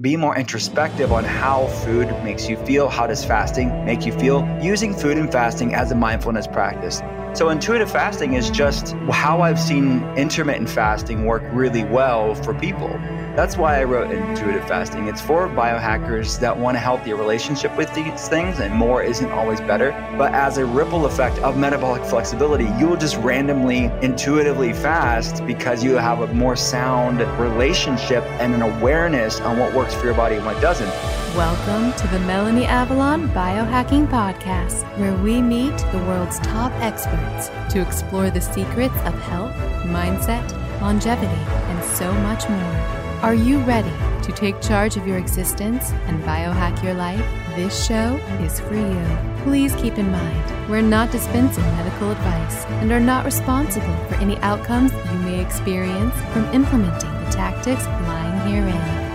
be more introspective on how food makes you feel. How does fasting make you feel? Using food and fasting as a mindfulness practice. So, intuitive fasting is just how I've seen intermittent fasting work really well for people. That's why I wrote Intuitive Fasting. It's for biohackers that want a healthier relationship with these things, and more isn't always better. But as a ripple effect of metabolic flexibility, you will just randomly, intuitively fast because you have a more sound relationship and an awareness on what works for your body and what doesn't. Welcome to the Melanie Avalon Biohacking Podcast, where we meet the world's top experts to explore the secrets of health, mindset, longevity, and so much more. Are you ready to take charge of your existence and biohack your life? This show is for you. Please keep in mind, we're not dispensing medical advice and are not responsible for any outcomes you may experience from implementing the tactics lying herein.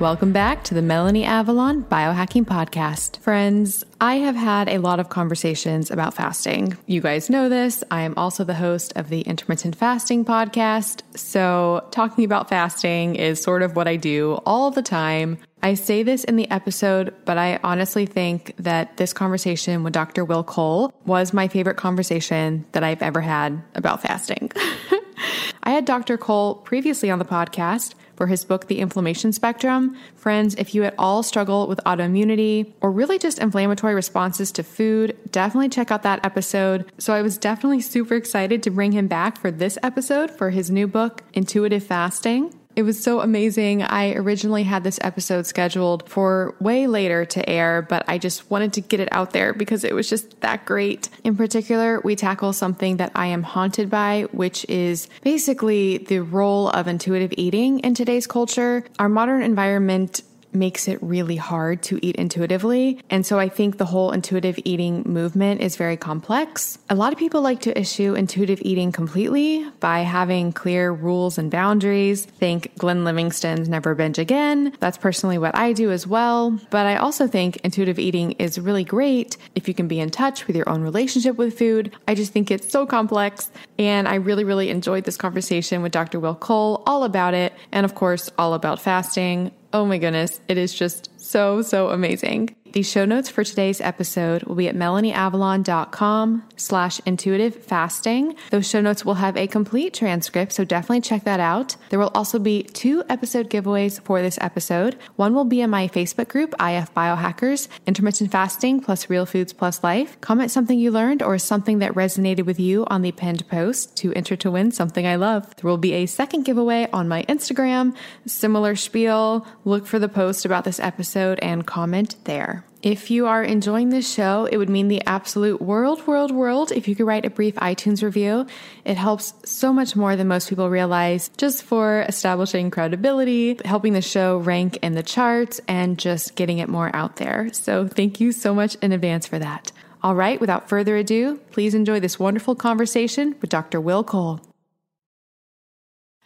Welcome back to the Melanie Avalon Biohacking Podcast. Friends, I have had a lot of conversations about fasting. You guys know this. I am also the host of the Intermittent Fasting Podcast. So, talking about fasting is sort of what I do all the time. I say this in the episode, but I honestly think that this conversation with Dr. Will Cole was my favorite conversation that I've ever had about fasting. I had Dr. Cole previously on the podcast for his book, The Inflammation Spectrum. Friends, if you at all struggle with autoimmunity or really just inflammatory responses to food, definitely check out that episode. So I was definitely super excited to bring him back for this episode for his new book, Intuitive Fasting. It was so amazing. I originally had this episode scheduled for way later to air, but I just wanted to get it out there because it was just that great. In particular, we tackle something that I am haunted by, which is basically the role of intuitive eating in today's culture. Our modern environment makes it really hard to eat intuitively. And so I think the whole intuitive eating movement is very complex. A lot of people like to issue intuitive eating completely by having clear rules and boundaries. Think Glenn Livingston's Never Binge Again. That's personally what I do as well. But I also think intuitive eating is really great if you can be in touch with your own relationship with food. I just think it's so complex. And I really, really enjoyed this conversation with Dr. Will Cole all about it. And of course, all about fasting. Oh my goodness, it is just so, so amazing. The show notes for today's episode will be at melanieavalon.com slash intuitive fasting. Those show notes will have a complete transcript, so definitely check that out. There will also be two episode giveaways for this episode. One will be in my Facebook group, IF Biohackers, Intermittent Fasting plus Real Foods plus Life. Comment something you learned or something that resonated with you on the pinned post to enter to win something I love. There will be a second giveaway on my Instagram, similar spiel. Look for the post about this episode and comment there. If you are enjoying this show, it would mean the absolute world, world, world if you could write a brief iTunes review. It helps so much more than most people realize just for establishing credibility, helping the show rank in the charts, and just getting it more out there. So thank you so much in advance for that. All right, without further ado, please enjoy this wonderful conversation with Dr. Will Cole.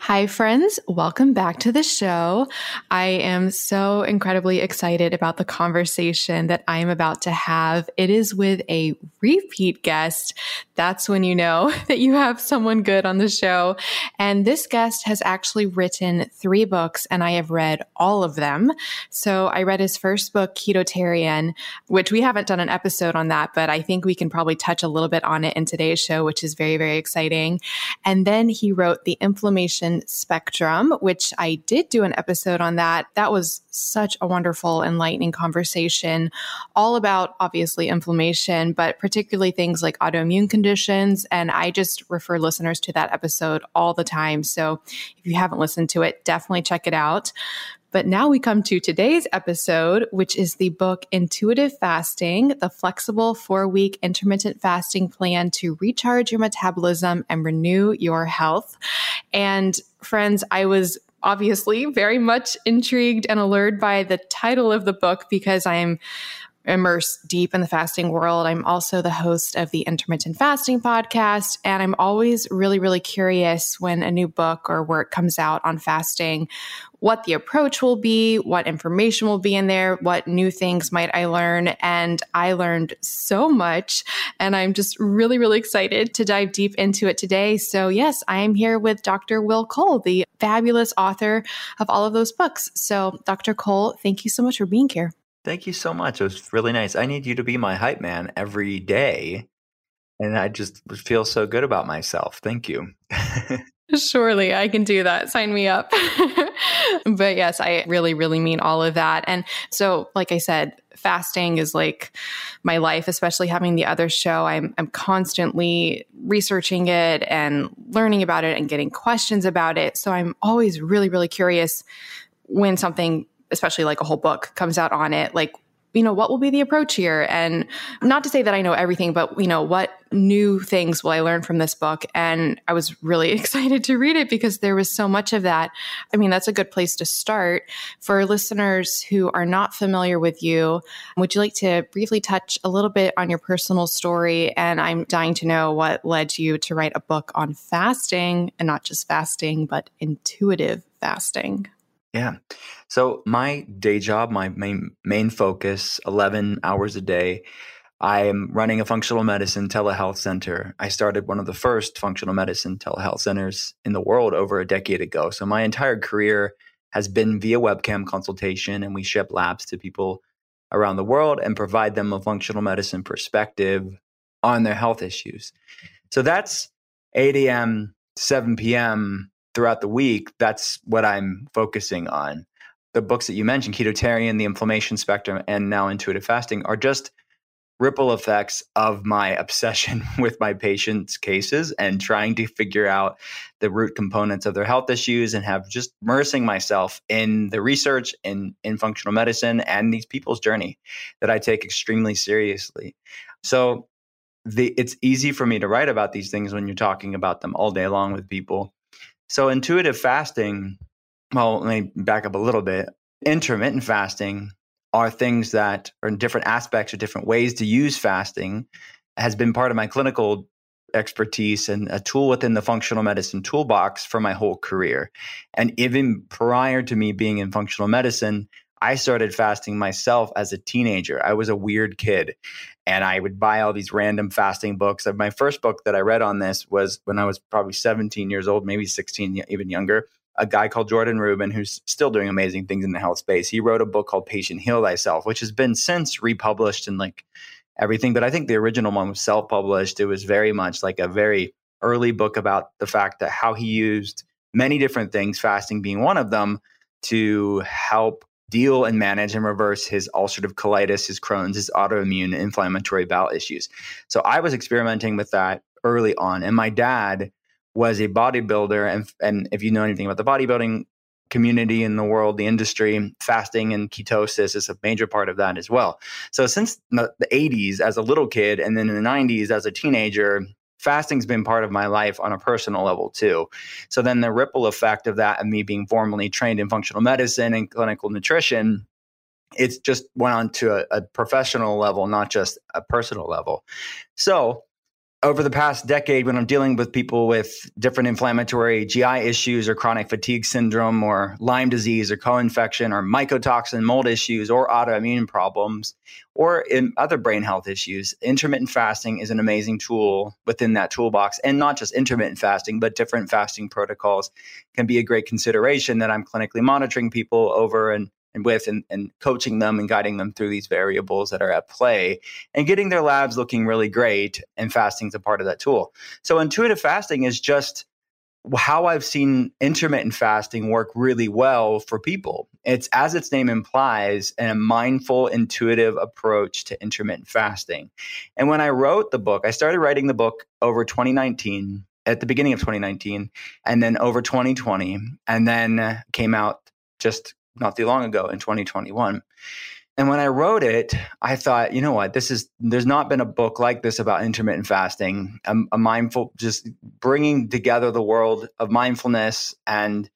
Hi, friends. Welcome back to the show. I am so incredibly excited about the conversation that I am about to have. It is with a repeat guest. That's when you know that you have someone good on the show. And this guest has actually written three books, and I have read all of them. So I read his first book, Ketotarian, which we haven't done an episode on that, but I think we can probably touch a little bit on it in today's show, which is very, very exciting. And then he wrote The Inflammation spectrum, which I did do an episode on that. That was such a wonderful, enlightening conversation, all about obviously inflammation, but particularly things like autoimmune conditions. And I just refer listeners to that episode all the time. So if you haven't listened to it, definitely check it out. But now we come to today's episode, which is the book Intuitive Fasting, the flexible four week intermittent fasting plan to recharge your metabolism and renew your health. And friends, I was obviously very much intrigued and allured by the title of the book because I'm immerse deep in the fasting world. I'm also the host of the Intermittent Fasting podcast. And I'm always really, really curious when a new book or work comes out on fasting, what the approach will be, what information will be in there, what new things might I learn. And I learned so much. And I'm just really, really excited to dive deep into it today. So, yes, I am here with Dr. Will Cole, the fabulous author of all of those books. So, Dr. Cole, thank you so much for being here. Thank you so much. It was really nice. I need you to be my hype man every day. And I just feel so good about myself. Thank you. Surely I can do that. Sign me up. but yes, I really, really mean all of that. And so, like I said, fasting is like my life, especially having the other show. I'm, I'm constantly researching it and learning about it and getting questions about it. So I'm always really, really curious when something especially like a whole book comes out on it, like, you know, what will be the approach here? And not to say that I know everything, but, you know, what new things will I learn from this book? And I was really excited to read it because there was so much of that. I mean, that's a good place to start. For listeners who are not familiar with you, would you like to briefly touch a little bit on your personal story? And I'm dying to know what led you to write a book on fasting and not just fasting, but intuitive fasting. Yeah. So my day job, my main main focus, 11 hours a day, I am running a functional medicine telehealth center. I started one of the first functional medicine telehealth centers in the world over a decade ago. So my entire career has been via webcam consultation and we ship labs to people around the world and provide them a functional medicine perspective on their health issues. So that's 8 a.m. 7 p.m throughout the week, that's what I'm focusing on. The books that you mentioned, Ketotarian, The Inflammation Spectrum, and now Intuitive Fasting, are just ripple effects of my obsession with my patients' cases and trying to figure out the root components of their health issues and have just immersing myself in the research in, in functional medicine and these people's journey that I take extremely seriously. So the, it's easy for me to write about these things when you're talking about them all day long with people so, intuitive fasting, well, let me back up a little bit. Intermittent fasting are things that are different aspects or different ways to use fasting, has been part of my clinical expertise and a tool within the functional medicine toolbox for my whole career. And even prior to me being in functional medicine, I started fasting myself as a teenager. I was a weird kid and I would buy all these random fasting books. My first book that I read on this was when I was probably 17 years old, maybe 16, even younger. A guy called Jordan Rubin, who's still doing amazing things in the health space. He wrote a book called Patient Heal Thyself, which has been since republished and like everything. But I think the original one was self published. It was very much like a very early book about the fact that how he used many different things, fasting being one of them, to help deal and manage and reverse his ulcerative colitis, his Crohn's, his autoimmune inflammatory bowel issues. So I was experimenting with that early on. And my dad was a bodybuilder. And, and if you know anything about the bodybuilding community in the world, the industry, fasting and ketosis is a major part of that as well. So since the 80s as a little kid and then in the 90s as a teenager, fasting's been part of my life on a personal level too. So then the ripple effect of that and me being formally trained in functional medicine and clinical nutrition, it's just went on to a, a professional level, not just a personal level. So over the past decade, when I'm dealing with people with different inflammatory GI issues or chronic fatigue syndrome or Lyme disease or co-infection or mycotoxin mold issues or autoimmune problems or other brain health issues, intermittent fasting is an amazing tool within that toolbox. And not just intermittent fasting, but different fasting protocols can be a great consideration that I'm clinically monitoring people over and and with and, and coaching them and guiding them through these variables that are at play and getting their labs looking really great. And fasting is a part of that tool. So intuitive fasting is just how I've seen intermittent fasting work really well for people. It's as its name implies, a mindful, intuitive approach to intermittent fasting. And when I wrote the book, I started writing the book over 2019, at the beginning of 2019, and then over 2020, and then came out just not too long ago in 2021. And when I wrote it, I thought, you know what, this is, there's not been a book like this about intermittent fasting, a, a mindful, just bringing together the world of mindfulness and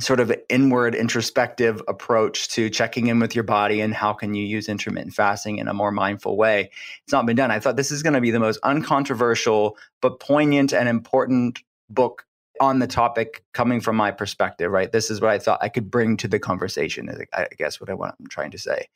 sort of inward introspective approach to checking in with your body and how can you use intermittent fasting in a more mindful way. It's not been done. I thought this is going to be the most uncontroversial but poignant and important book on the topic coming from my perspective right? This is what i thought i could bring to the conversation i guess what i'm trying to say.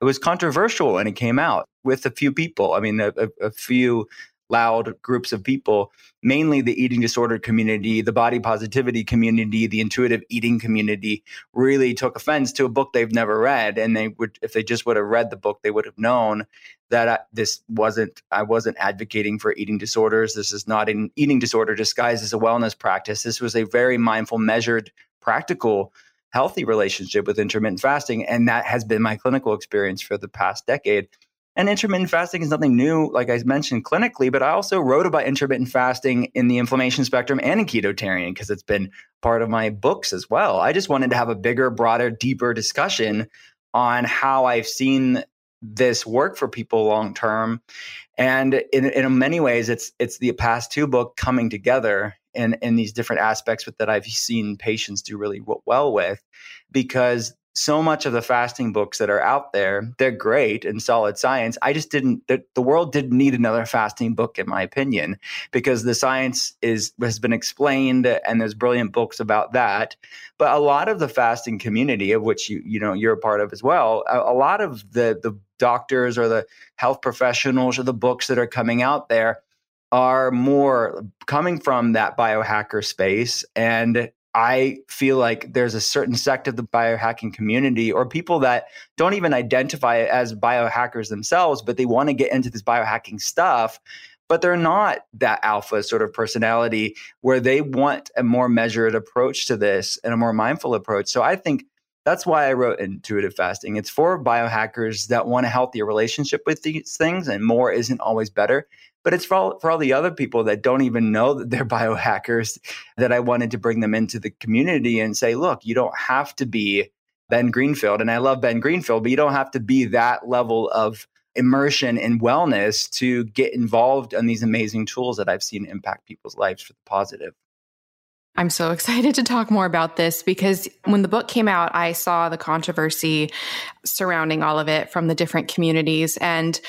It was controversial when it came out with a few people. I mean a, a few loud groups of people, mainly the eating disorder community, the body positivity community, the intuitive eating community, really took offense to a book they've never read. And they would, if they just would have read the book, they would have known that I, this wasn't, I wasn't advocating for eating disorders. This is not an eating disorder disguised as a wellness practice. This was a very mindful, measured, practical healthy relationship with intermittent fasting. And that has been my clinical experience for the past decade. And intermittent fasting is nothing new, like I mentioned clinically, but I also wrote about intermittent fasting in the inflammation spectrum and in ketotarian because it's been part of my books as well. I just wanted to have a bigger, broader, deeper discussion on how I've seen this work for people long term. And in, in many ways, it's it's the past two book coming together in, in these different aspects that I've seen patients do really well with because so much of the fasting books that are out there they're great and solid science. I just didn't the, the, world didn't need another fasting book in my opinion because the science is has been explained and there's brilliant books about that. But a lot of the fasting community of which you you know you're a part of as well a, a lot of the the doctors or the health professionals or the books that are coming out there are more coming from that biohacker space. And I feel like there's a certain sect of the biohacking community or people that don't even identify as biohackers themselves, but they want to get into this biohacking stuff, but they're not that alpha sort of personality where they want a more measured approach to this and a more mindful approach. So I think that's why I wrote intuitive fasting. It's for biohackers that want a healthier relationship with these things, and more isn't always better but it's for all, for all the other people that don't even know that they're biohackers that I wanted to bring them into the community and say, look, you don't have to be Ben Greenfield. And I love Ben Greenfield, but you don't have to be that level of immersion in wellness to get involved in these amazing tools that I've seen impact people's lives for the positive. I'm so excited to talk more about this because when the book came out, I saw the controversy surrounding all of it from the different communities. And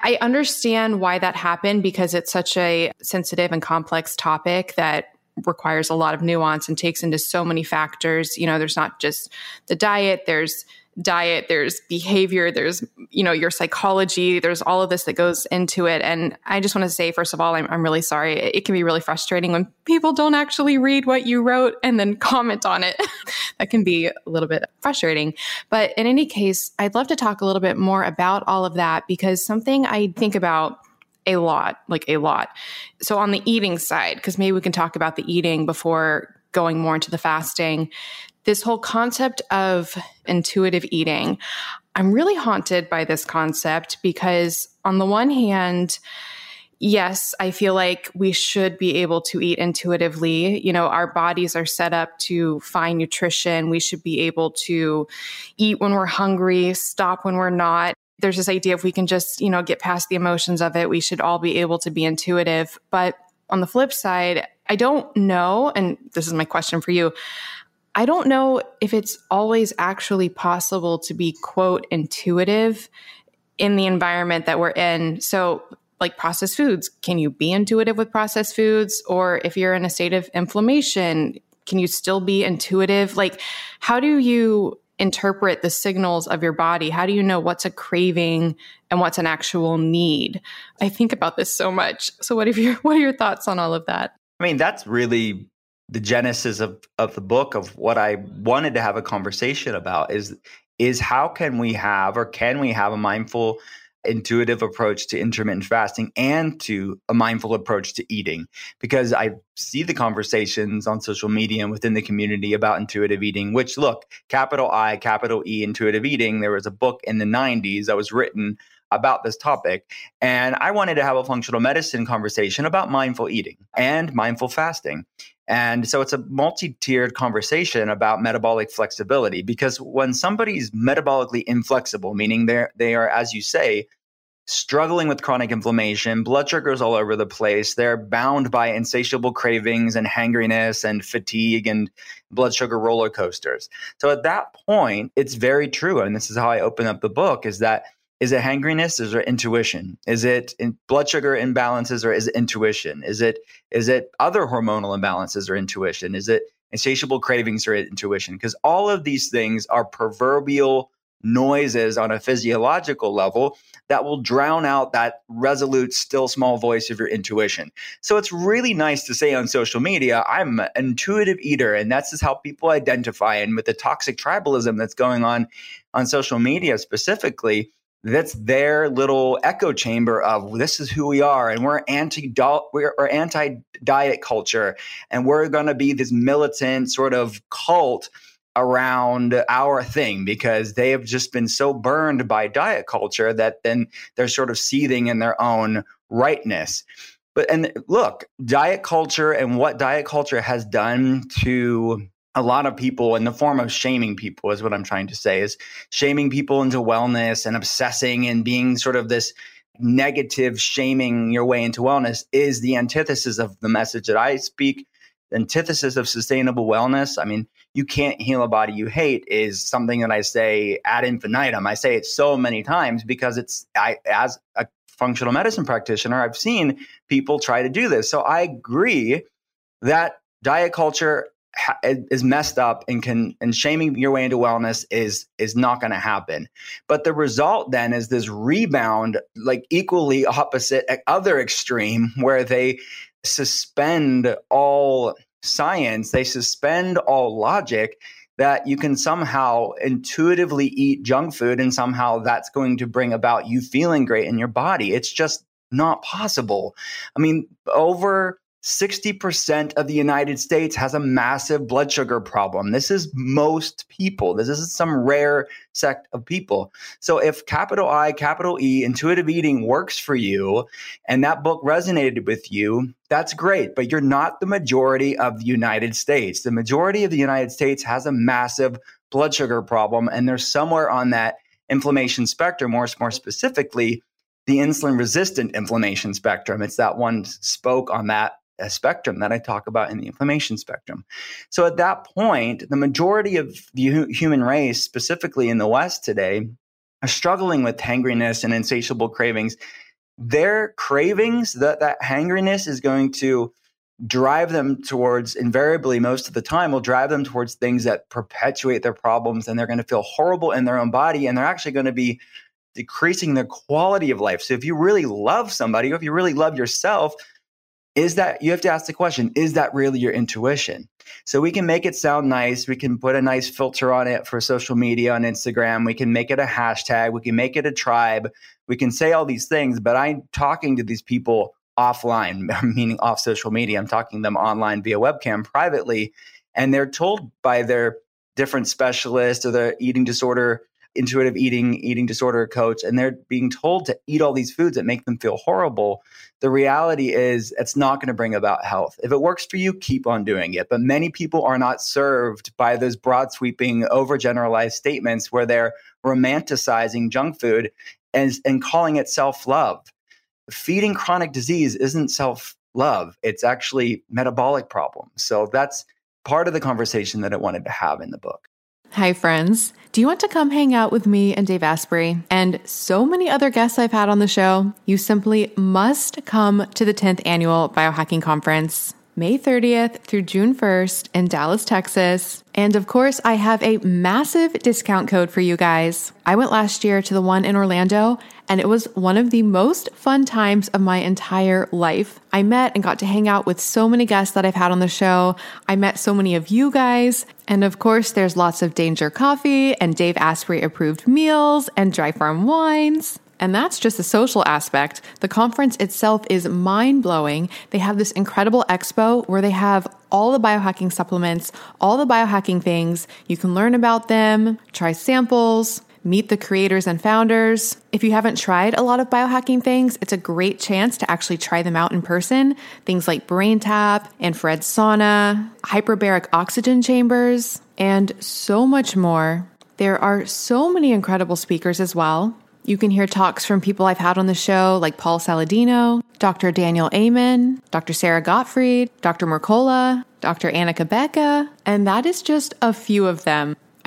I understand why that happened because it's such a sensitive and complex topic that requires a lot of nuance and takes into so many factors. You know, there's not just the diet, there's diet, there's behavior, there's, you know, your psychology, there's all of this that goes into it. And I just want to say, first of all, I'm, I'm really sorry. It, it can be really frustrating when people don't actually read what you wrote and then comment on it. that can be a little bit frustrating. But in any case, I'd love to talk a little bit more about all of that because something I think about a lot, like a lot. So on the eating side, because maybe we can talk about the eating before going more into the fasting this whole concept of intuitive eating. I'm really haunted by this concept because, on the one hand, yes, I feel like we should be able to eat intuitively. You know, our bodies are set up to find nutrition. We should be able to eat when we're hungry, stop when we're not. There's this idea if we can just, you know, get past the emotions of it, we should all be able to be intuitive. But on the flip side, I don't know, and this is my question for you. I don't know if it's always actually possible to be, quote, intuitive in the environment that we're in. So, like processed foods, can you be intuitive with processed foods? Or if you're in a state of inflammation, can you still be intuitive? Like, how do you interpret the signals of your body? How do you know what's a craving and what's an actual need? I think about this so much. So, what are your what are your thoughts on all of that? I mean, that's really the genesis of of the book of what I wanted to have a conversation about is is how can we have or can we have a mindful intuitive approach to intermittent fasting and to a mindful approach to eating because I see the conversations on social media and within the community about intuitive eating which look capital I capital E intuitive eating there was a book in the 90s that was written about this topic. And I wanted to have a functional medicine conversation about mindful eating and mindful fasting. And so it's a multi tiered conversation about metabolic flexibility because when somebody's metabolically inflexible, meaning they're, they are, as you say, struggling with chronic inflammation, blood sugars all over the place. They're bound by insatiable cravings and hangriness and fatigue and blood sugar roller coasters. So at that point, it's very true. And this is how I open up the book is that is it hangriness? Is it intuition? Is it in blood sugar imbalances or is it intuition? Is it is it other hormonal imbalances or intuition? Is it insatiable cravings or intuition? Because all of these things are proverbial noises on a physiological level that will drown out that resolute, still small voice of your intuition. So it's really nice to say on social media, I'm an intuitive eater, and that's just how people identify. And with the toxic tribalism that's going on on social media specifically, that's their little echo chamber of this is who we are and we're anti we're, anti diet culture and we're going to be this militant sort of cult around our thing because they have just been so burned by diet culture that then they're sort of seething in their own rightness. But and look diet culture and what diet culture has done to a lot of people in the form of shaming people is what I'm trying to say is shaming people into wellness and obsessing and being sort of this negative shaming your way into wellness is the antithesis of the message that I speak. The antithesis of sustainable wellness. I mean, you can't heal a body you hate is something that I say ad infinitum. I say it so many times because it's I as a functional medicine practitioner, I've seen people try to do this. So I agree that diet culture is messed up and can and shaming your way into wellness is is not going to happen. But the result then is this rebound like equally opposite other extreme where they suspend all science they suspend all logic that you can somehow intuitively eat junk food and somehow that's going to bring about you feeling great in your body. It's just not possible. I mean over 60% of the United States has a massive blood sugar problem. This is most people. This isn't some rare sect of people. So if capital I, capital E, intuitive eating works for you and that book resonated with you, that's great, but you're not the majority of the United States. The majority of the United States has a massive blood sugar problem and they're somewhere on that inflammation spectrum, or more specifically, the insulin resistant inflammation spectrum. It's that one spoke on that spectrum that I talk about in the inflammation spectrum. So at that point, the majority of the human race, specifically in the West today, are struggling with hangriness and insatiable cravings. Their cravings, that, that hangriness is going to drive them towards, invariably, most of the time, will drive them towards things that perpetuate their problems and they're going to feel horrible in their own body and they're actually going to be decreasing their quality of life. So if you really love somebody if you really love yourself, is that you have to ask the question is that really your intuition? So we can make it sound nice we can put a nice filter on it for social media on instagram we can make it a hashtag we can make it a tribe we can say all these things but i'm talking to these people offline meaning off social media i'm talking to them online via webcam privately and they're told by their different specialists or their eating disorder intuitive eating eating disorder coach and they're being told to eat all these foods that make them feel horrible the reality is it's not going to bring about health. If it works for you keep on doing it. But many people are not served by those broad sweeping overgeneralized statements where they're romanticizing junk food and, and calling it self-love. Feeding chronic disease isn't self-love. It's actually metabolic problems. So that's part of the conversation that i wanted to have in the book Hi, friends. Do you want to come hang out with me and Dave Asprey and so many other guests I've had on the show? You simply must come to the 10th annual Biohacking Conference. May 30th through June 1st in Dallas, Texas. And of course, I have a massive discount code for you guys. I went last year to the one in Orlando, and it was one of the most fun times of my entire life. I met and got to hang out with so many guests that I've had on the show. I met so many of you guys. And of course, there's lots of Danger Coffee and Dave Asprey approved meals and dry farm wines. And that's just the social aspect. The conference itself is mind blowing. They have this incredible expo where they have all the biohacking supplements, all the biohacking things. You can learn about them, try samples, meet the creators and founders. If you haven't tried a lot of biohacking things, it's a great chance to actually try them out in person. Things like BrainTap, infrared sauna, hyperbaric oxygen chambers, and so much more. There are so many incredible speakers as well. You can hear talks from people I've had on the show, like Paul Saladino, Dr. Daniel Amen, Dr. Sara Gottfried, Dr. Mercola, Dr. Anna Cabeca, and that is just a few of them.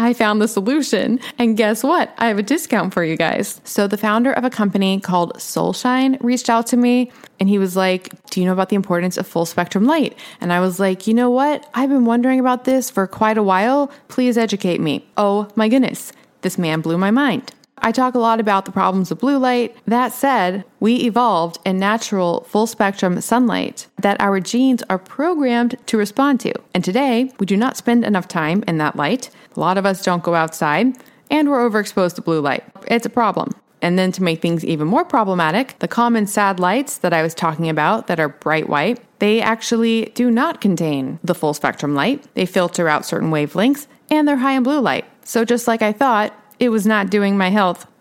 I found the solution. And guess what? I have a discount for you guys. So, the founder of a company called Solshine reached out to me and he was like, Do you know about the importance of full spectrum light? And I was like, You know what? I've been wondering about this for quite a while. Please educate me. Oh my goodness. This man blew my mind. I talk a lot about the problems of blue light. That said, we evolved in natural full spectrum sunlight that our genes are programmed to respond to. And today, we do not spend enough time in that light. A lot of us don't go outside, and we're overexposed to blue light. It's a problem. And then to make things even more problematic, the common sad lights that I was talking about that are bright white, they actually do not contain the full spectrum light. They filter out certain wavelengths and they're high in blue light. So just like I thought, it was not doing my health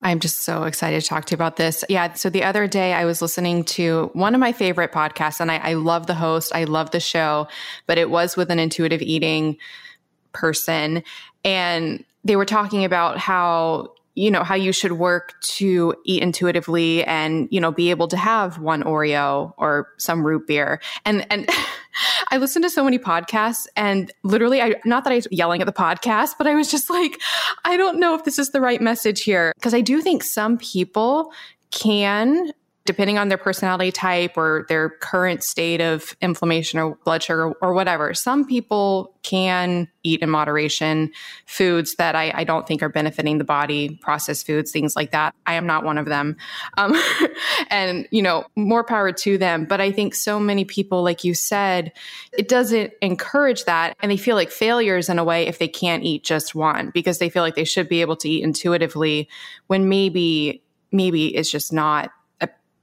I'm just so excited to talk to you about this. Yeah. So the other day I was listening to one of my favorite podcasts, and I, I love the host, I love the show, but it was with an intuitive eating person. And they were talking about how you know how you should work to eat intuitively and you know be able to have one oreo or some root beer and and i listened to so many podcasts and literally i not that i was yelling at the podcast but i was just like i don't know if this is the right message here. Because i do think some people can depending on their personality type or their current state of inflammation or blood sugar or whatever. Some people can eat in moderation foods that I, I don't think are benefiting the body, processed foods, things like that. I am not one of them. Um, and, you know, more power to them. But I think so many people, like you said, it doesn't encourage that. And they feel like failures in a way if they can't eat just one because they feel like they should be able to eat intuitively when maybe maybe it's just not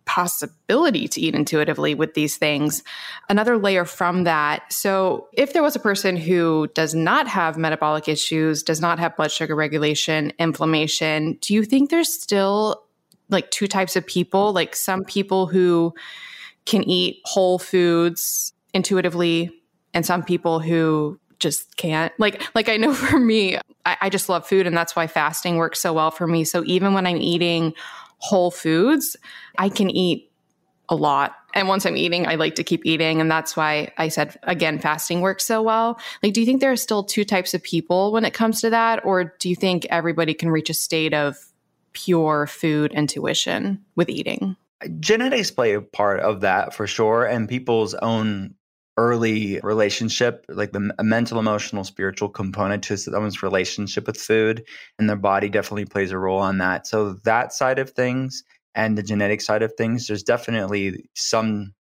possibility to eat intuitively with these things. Another layer from that. So, if there was a person who does not have metabolic issues, does not have blood sugar regulation, inflammation, do you think there's still like two types of people? Like some people who can eat whole foods intuitively, and some people who just can't like like i know for me I, I, just love food and that's why fasting works so well for me so even when i'm eating whole foods, I can eat a lot. And once I'm eating, I like to keep eating. And that's why I said, again, fasting works so well. Like, do you think there are still two types of people when it comes to that? Or do you think everybody can reach a state of pure food intuition with eating? Genetics play a part of that for sure. And people's own early relationship, like the mental, emotional, spiritual component to someone's relationship with food and their body definitely plays a role on that. So that side of things and the genetic side of things, there's definitely some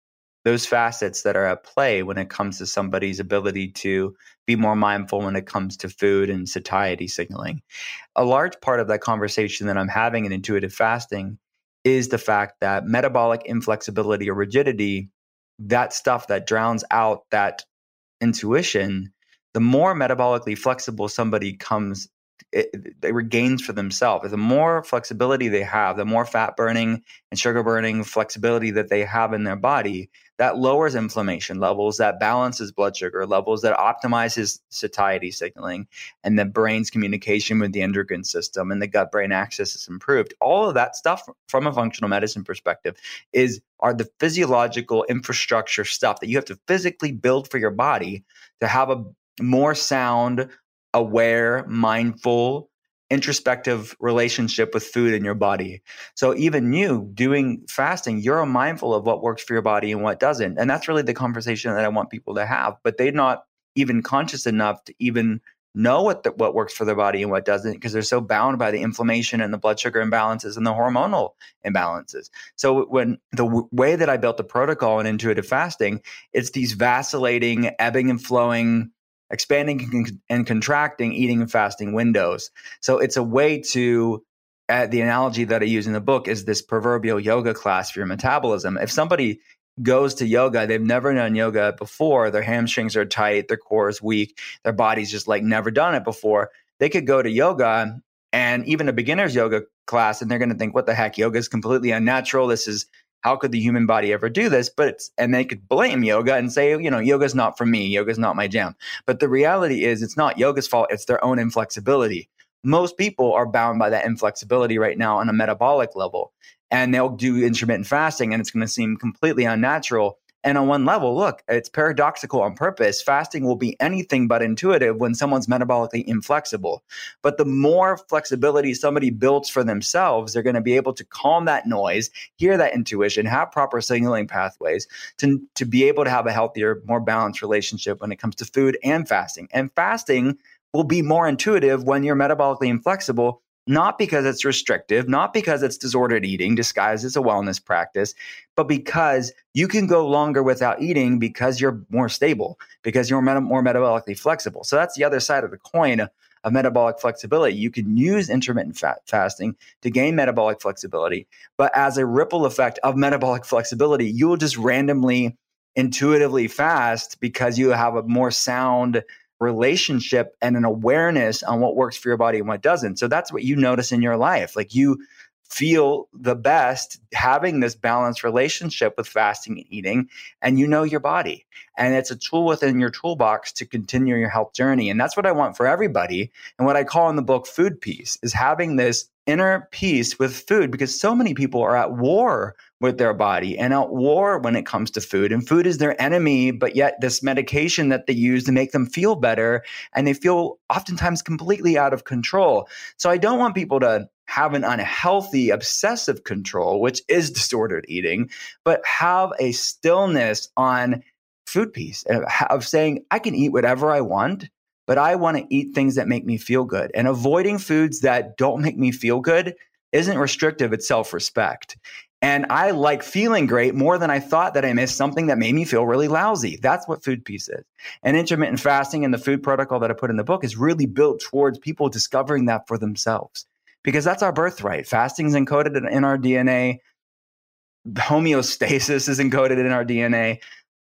those facets that are at play when it comes to somebody's ability to be more mindful when it comes to food and satiety signaling. A large part of that conversation that I'm having in intuitive fasting is the fact that metabolic inflexibility or rigidity that stuff that drowns out that intuition, the more metabolically flexible somebody comes, it, they regains for themselves. The more flexibility they have, the more fat burning and sugar burning flexibility that they have in their body, that lowers inflammation levels, that balances blood sugar levels, that optimizes satiety signaling, and the brain's communication with the endocrine system and the gut brain axis is improved. All of that stuff from a functional medicine perspective is are the physiological infrastructure stuff that you have to physically build for your body to have a more sound, aware, mindful, introspective relationship with food in your body. So even you doing fasting, you're mindful of what works for your body and what doesn't. And that's really the conversation that I want people to have, but they're not even conscious enough to even know what the, what works for their body and what doesn't because they're so bound by the inflammation and the blood sugar imbalances and the hormonal imbalances. So when the w- way that I built the protocol in intuitive fasting, it's these vacillating, ebbing and flowing expanding and contracting eating and fasting windows. So it's a way to uh, the analogy that I use in the book is this proverbial yoga class for your metabolism. If somebody goes to yoga, they've never done yoga before, their hamstrings are tight, their core is weak, their body's just like never done it before, they could go to yoga and even a beginner's yoga class and they're going to think what the heck yoga is completely unnatural this is how could the human body ever do this? But and they could blame yoga and say, you know, yoga's not for me, yoga's not my jam. But the reality is it's not yoga's fault, it's their own inflexibility. Most people are bound by that inflexibility right now on a metabolic level. And they'll do intermittent fasting and it's going to seem completely unnatural and on one level, look, it's paradoxical on purpose. Fasting will be anything but intuitive when someone's metabolically inflexible. But the more flexibility somebody builds for themselves, they're going to be able to calm that noise, hear that intuition, have proper signaling pathways to, to be able to have a healthier, more balanced relationship when it comes to food and fasting. And fasting will be more intuitive when you're metabolically inflexible not because it's restrictive, not because it's disordered eating disguised as a wellness practice, but because you can go longer without eating because you're more stable, because you're more metabolically flexible. So that's the other side of the coin of metabolic flexibility. You can use intermittent fat fasting to gain metabolic flexibility, but as a ripple effect of metabolic flexibility, you will just randomly intuitively fast because you have a more sound relationship and an awareness on what works for your body and what doesn't. So that's what you notice in your life. Like you feel the best having this balanced relationship with fasting and eating and you know your body and it's a tool within your toolbox to continue your health journey and that's what i want for everybody and what i call in the book food peace is having this inner peace with food because so many people are at war with their body and at war when it comes to food. And food is their enemy, but yet this medication that they use to make them feel better and they feel oftentimes completely out of control. So I don't want people to have an unhealthy obsessive control, which is disordered eating, but have a stillness on food peace uh, of saying, I can eat whatever I want but I want to eat things that make me feel good. And avoiding foods that don't make me feel good isn't restrictive, it's self respect. And I like feeling great more than I thought that I missed something that made me feel really lousy. That's what food peace is. And intermittent fasting and the food protocol that I put in the book is really built towards people discovering that for themselves because that's our birthright. Fasting is encoded in our DNA, homeostasis is encoded in our DNA.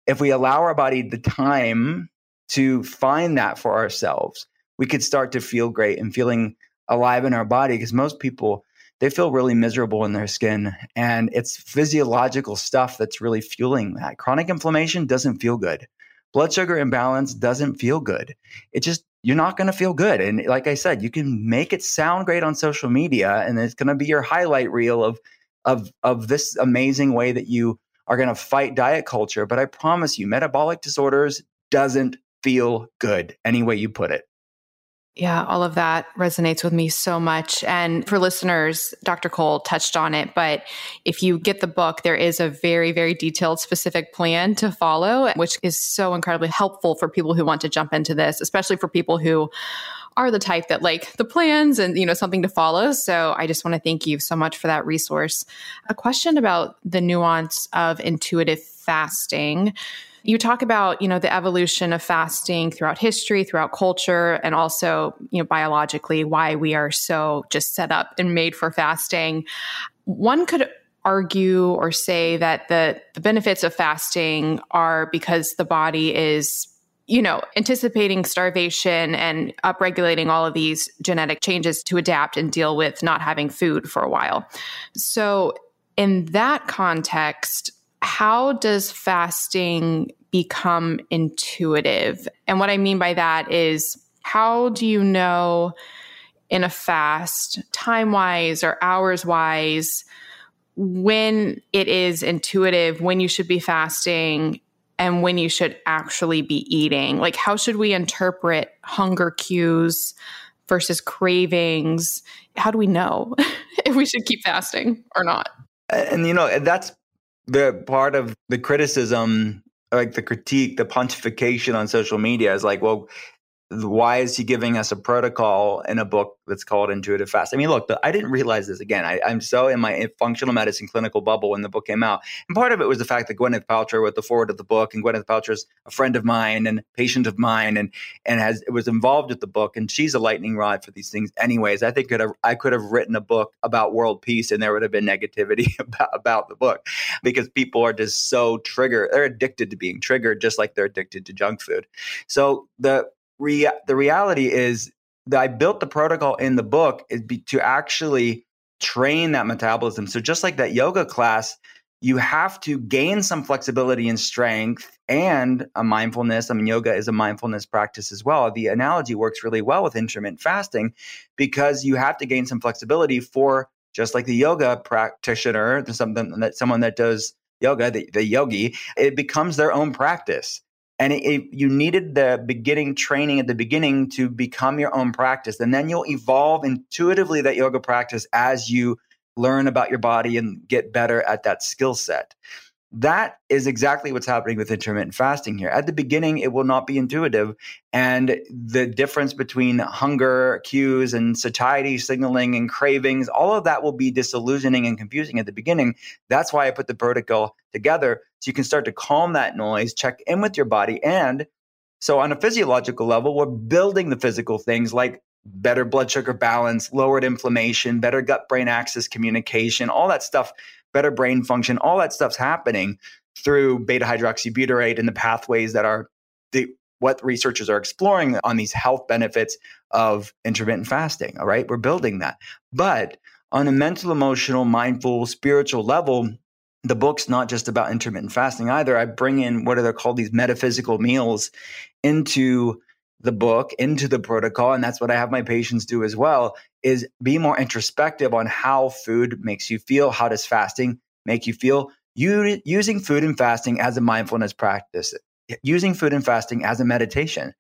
If we allow our body the time to find that for ourselves, we could start to feel great and feeling alive in our body because most people they feel really miserable in their skin and it's physiological stuff that's really fueling that chronic inflammation doesn't feel good blood sugar imbalance doesn't feel good it just you're not going to feel good and like i said you can make it sound great on social media and it's going to be your highlight reel of of of this amazing way that you are going to fight diet culture but i promise you metabolic disorders doesn't feel good, any way you put it. Yeah, all of that resonates with me so much. And for listeners, Dr. Cole touched on it, but if you get the book, there is a very, very detailed, specific plan to follow, which is so incredibly helpful for people who want to jump into this, especially for people who are the type that like the plans and you know something to follow so i just want to thank you so much for that resource a question about the nuance of intuitive fasting you talk about, you know, the evolution of fasting throughout history, throughout culture, and also, you know, biologically why we are so just set up and made for fasting. One could argue or say that the, the benefits of fasting are because the body is you know, anticipating starvation and upregulating all of these genetic changes to adapt and deal with not having food for a while. So, in that context, how does fasting become intuitive? And what I mean by that is how do you know in a fast, time wise or hours wise, when it is intuitive, when you should be fasting, and when you should actually be eating? Like, how should we interpret hunger cues versus cravings? How do we know if we should keep fasting or not? And, you know, that's the part of the criticism like the critique the pontification on social media is like well why is he giving us a protocol in a book that's called Intuitive Fast? I mean, look, I didn't realize this again. I, am so in my functional medicine clinical bubble when the book came out. And part of it was the fact that Gwyneth Paltrow wrote the forward of the book, and Gwyneth Paltrow's a friend of mine and patient of mine, and and has was involved with the book. And she's a lightning rod for these things, anyways. I think could have, I could have written a book about world peace, and there would have been negativity about, about the book because people are just so triggered. They're addicted to being triggered, just like they're addicted to junk food. So the rea- the reality is that I built the protocol in the book is be, to actually train that metabolism. So just like that yoga class, you have to gain some flexibility and strength and a mindfulness. I mean, yoga is a mindfulness practice as well. The analogy works really well with intermittent fasting because you have to gain some flexibility for just like the yoga practitioner, something that someone that does yoga, the, the yogi, it becomes their own practice and it, it, you needed the beginning training at the beginning to become your own practice and then you'll evolve intuitively that yoga practice as you learn about your body and get better at that skill set that is exactly what's happening with intermittent fasting here. At the beginning, it will not be intuitive. And the difference between hunger cues and satiety signaling and cravings, all of that will be disillusioning and confusing at the beginning. That's why I put the protocol together so you can start to calm that noise, check in with your body. And so, on a physiological level, we're building the physical things like better blood sugar balance, lowered inflammation, better gut brain axis communication, all that stuff better brain function, all that stuff's happening through beta hydroxybutyrate and the pathways that are the what researchers are exploring on these health benefits of intermittent fasting. All right, we're building that. But on a mental, emotional, mindful, spiritual level, the book's not just about intermittent fasting either. I bring in what are they called these metaphysical meals into the book, into the protocol, and that's what I have my patients do as well is be more introspective on how food makes you feel. How does fasting make you feel? You, using food and fasting as a mindfulness practice using food and fasting as a meditation.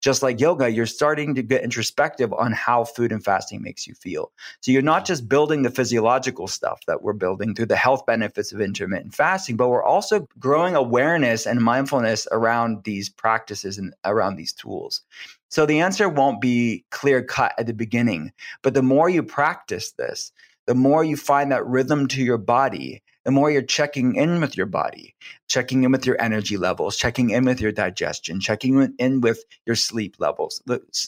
Just like yoga, you're starting to get introspective on how food and fasting makes you feel. So you're not just building the physiological stuff that we're building through the health benefits of intermittent fasting, but we're also growing awareness and mindfulness around these practices and around these tools. So the answer won't be clear cut at the beginning, but the more you practice this, the more you find that rhythm to your body the more you're checking in with your body, checking in with your energy levels, checking in with your digestion, checking in with your sleep levels,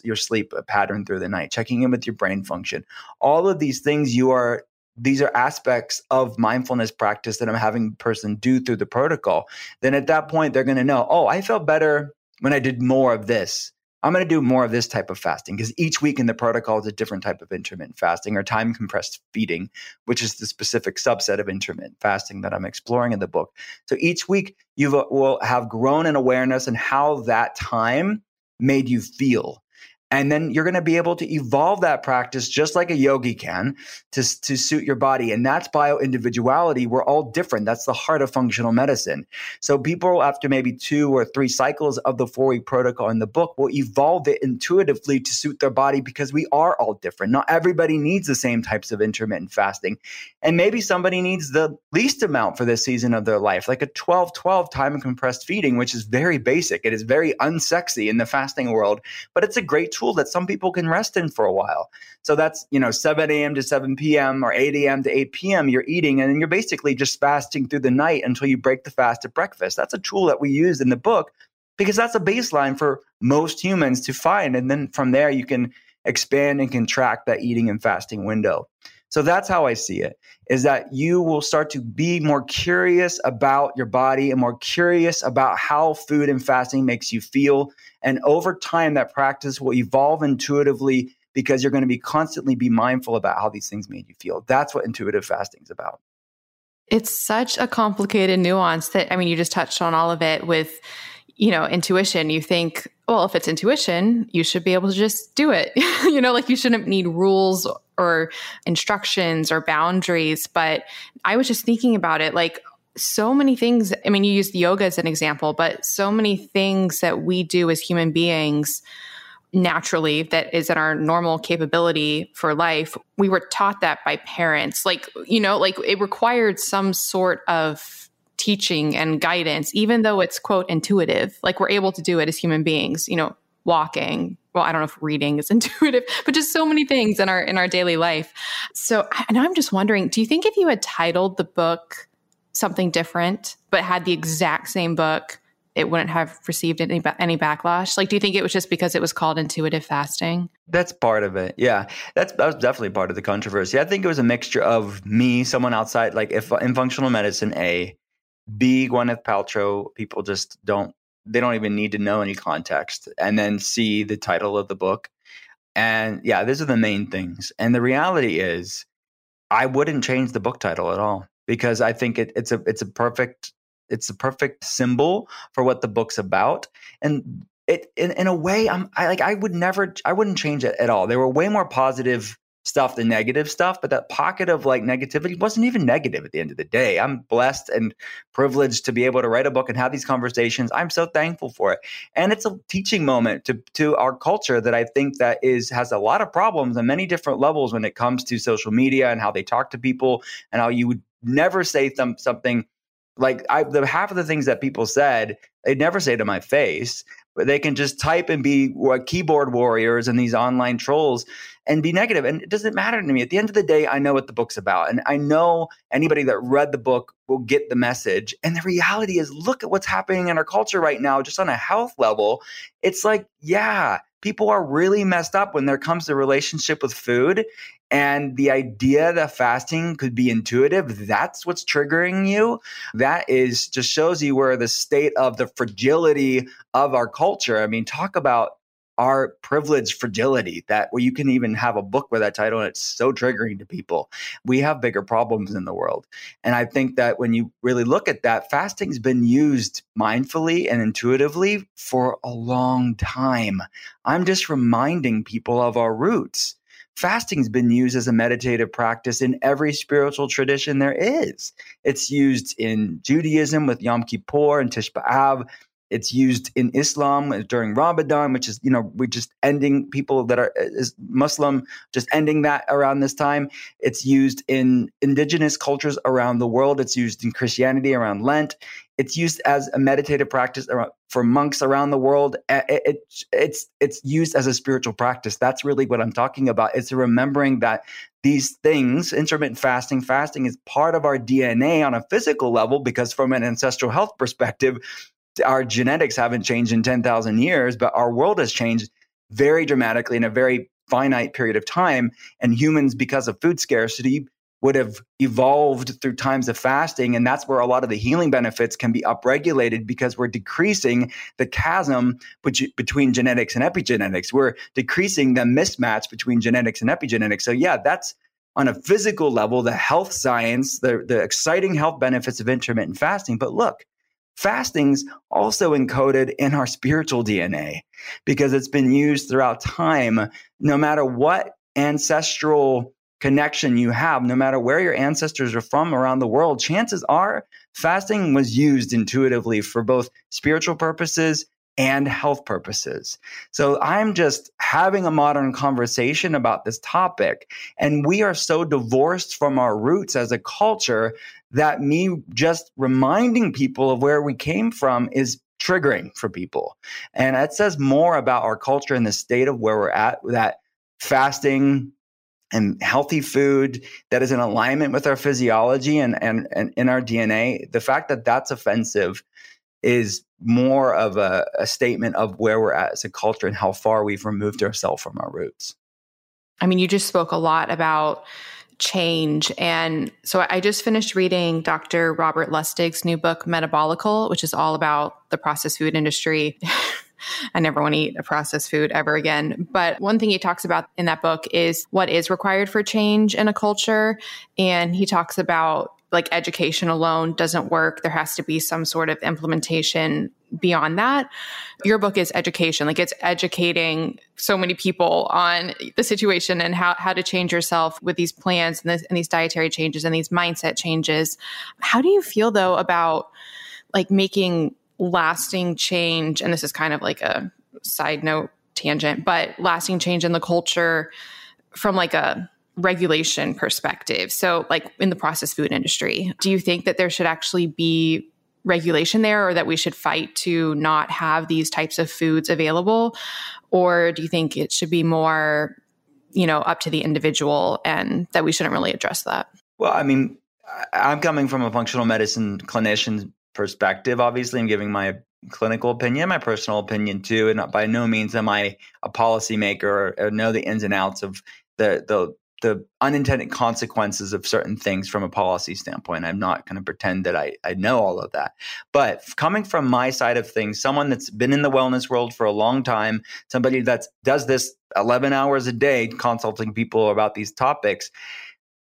your sleep uh, pattern through the night, checking in with your brain function. All of these things you are these are aspects of mindfulness practice that I'm having person do through the protocol. Then at that point they're going to know, "Oh, I felt better when I did more of this." I'm going to do more of this type of fasting because each week in the protocol is a different type of intermittent fasting or time compressed feeding, which is the specific subset of intermittent fasting that I'm exploring in the book. So each week you uh, will have grown in awareness and how that time made you feel. And then you're going to be able to evolve that practice just like a yogi can to, to suit your body. And that's bio individuality. We're all different. That's the heart of functional medicine. So people, after maybe two or three cycles of the four week protocol in the book, will evolve it intuitively to suit their body because we are all different. Not everybody needs the same types of intermittent fasting. And maybe somebody needs the least amount for this season of their life, like a 12 12 time compressed feeding, which is very basic. It is very unsexy in the fasting world, but it's a great tool that some people can rest in for a while. So that's, you know, 7 a.m. to 7 p.m. or 8 a.m. to 8 p.m. You're eating and you're basically just fasting through the night until you break the fast at breakfast. That's a tool that we use in the book because that's a baseline for most humans to find. And then from there, you can expand and contract that eating and fasting window. So that's how I see it is that you will start to be more curious about your body and more curious about how food and fasting makes you feel. And over time, that practice will evolve intuitively because you're going to be constantly be mindful about how these things made you feel. That's what intuitive fasting is about. It's such a complicated nuance that, I mean, you just touched on all of it with, you know, intuition. You think, well, if it's intuition, you should be able to just do it. you know, like you shouldn't need rules or instructions or boundaries. But I was just thinking about it like so many things. I mean, you used yoga as an example, but so many things that we do as human beings naturally that is in our normal capability for life we were taught that by parents. Like you know like it required some sort of teaching and guidance even though it's quote intuitive. Like we're able to do it as human beings you know walking. Well i don't know if reading is intuitive but just so many things in our in our daily life. So and i'm just wondering do you think if you had titled the book something different but had the exact same book it wouldn't have received any any backlash. Like do you think it was just because it was called intuitive fasting? That's part of it yeah. That's that was definitely part of the controversy. I think it was a mixture of me someone outside like if in functional medicine a b gwyneth paltrow people just don't they don't even need to know any context and then see the title of the book. And yeah these are the main things. And the reality is i wouldn't change the book title at all because i think it, it's a it's a perfect it's a perfect symbol for what the book's about and it in, in a way i'm I, like i would never i wouldn't change it at all there were way more positive stuff, the negative stuff, but that pocket of like negativity wasn't even negative at the end of the day. I'm blessed and privileged to be able to write a book and have these conversations. I'm so thankful for it. And it's a teaching moment to to our culture that I think that is has a lot of problems on many different levels when it comes to social media and how they talk to people and how you would never say th- something Like I, the half of the things that people said, they'd never say to my face, but they can just type and be keyboard warriors and these online trolls and be negative. And it doesn't matter to me. At the end of the day, I know what the book's about. And I know anybody that read the book will get the message. And the reality is, look at what's happening in our culture right now, just on a health level. It's like, yeah, people are really messed up when there comes to relationship with food. And the idea that fasting could be intuitive, that's what's triggering you. That is just shows you where the state of the fragility of our culture. I mean, talk about our privileged fragility that where you can even have a book with that title and it's so triggering to people. We have bigger problems in the world. And I think that when you really look at that, fasting's been used mindfully and intuitively for a long time. I'm just reminding people of our roots fasting's been used as a meditative practice in every spiritual tradition there is. It's used in Judaism with Yom Kippur and Tisha B'Av. It's used in Islam during Ramadan, which is, you know, we're just ending people that are uh, is Muslim, just ending that around this time. It's used in indigenous cultures around the world. It's used in Christianity around Lent. It's used as a meditative practice for monks around the world. It, it, it's it's used as a spiritual practice. That's really what I'm talking about. It's remembering that these things, intermittent fasting, fasting is part of our DNA on a physical level because from an ancestral health perspective, our genetics haven't changed in 10,000 years, but our world has changed very dramatically in a very finite period of time. And humans, because of food scarcity, would have evolved through times of fasting. And that's where a lot of the healing benefits can be upregulated because we're decreasing the chasm between genetics and epigenetics. We're decreasing the mismatch between genetics and epigenetics. So, yeah, that's on a physical level, the health science, the, the exciting health benefits of intermittent fasting. But look, Fasting's also encoded in our spiritual DNA because it's been used throughout time, no matter what ancestral connection you have, no matter where your ancestors are from around the world, chances are fasting was used intuitively for both spiritual purposes and health purposes. So I'm just having a modern conversation about this topic. And we are so divorced from our roots as a culture that me just reminding people of where we came from is triggering for people. And it says more about our culture and the state of where we're at that fasting and healthy food that is in alignment with our physiology and, and, and in our DNA, the fact that that's offensive is more of a, a statement of where we're at as a culture and how far we've removed ourselves from our roots. I mean, you just spoke a lot about change. And so I just finished reading Dr. Robert Lustig's new book, Metabolical, which is all about the processed food industry. I never want to eat a processed food ever again. But one thing he talks about in that book is what is required for change in a culture. And he talks about like education alone doesn't work. There has to be some sort of implementation beyond that. Your book is education, like it's educating so many people on the situation and how, how to change yourself with these plans and, this, and these dietary changes and these mindset changes. How do you feel though about like making lasting change? And this is kind of like a side note tangent, but lasting change in the culture from like a regulation perspective. So, like in the processed food industry, do you think that there should actually be regulation there or that we should fight to not have these types of foods available? Or do you think it should be more, you know, up to the individual and that we shouldn't really address that? Well, I mean, I'm coming from a functional medicine clinician perspective. Obviously, I'm giving my clinical opinion, my personal opinion too, and by no means am I a policymaker or, or know the ins and outs of the the the unintended consequences of certain things from a policy standpoint. I'm not going to pretend that I, I know all of that. But coming from my side of things, someone that's been in the wellness world for a long time, somebody that does this 11 hours a day consulting people about these topics,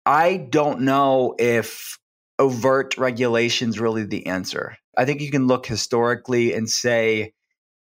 I don't know if overt regulation is really the answer. I think you can look historically and say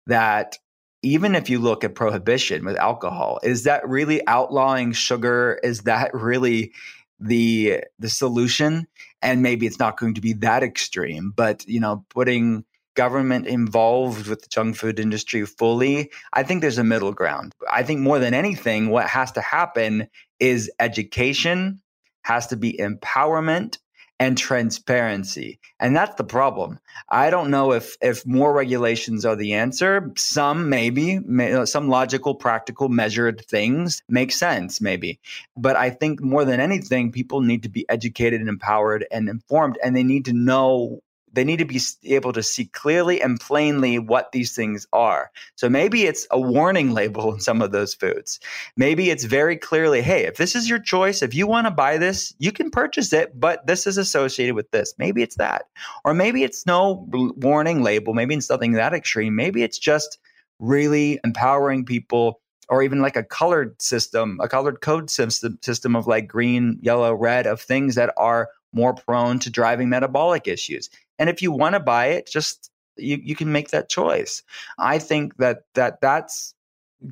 that even if you look at prohibition with alcohol, is that really outlawing sugar? Is that really the the solution? And maybe it's not going to be that extreme, but you know, putting government involved with the junk food industry fully, I think there's a middle ground. I think more than anything, what has to happen is education, has to be empowerment, and transparency. And that's the problem. I don't know if if more regulations are the answer. Some maybe, may, uh, some logical, practical, measured things make sense maybe. But I think more than anything people need to be educated and empowered and informed and they need to know they need to be able to see clearly and plainly what these things are. So maybe it's a warning label in some of those foods. Maybe it's very clearly, hey, if this is your choice, if you want to buy this, you can purchase it, but this is associated with this. Maybe it's that. Or maybe it's no warning label. Maybe it's nothing that extreme. Maybe it's just really empowering people or even like a colored system, a colored code system system of like green, yellow, red of things that are more prone to driving metabolic issues. And if you want to buy it, just you, you can make that choice. I think that that that's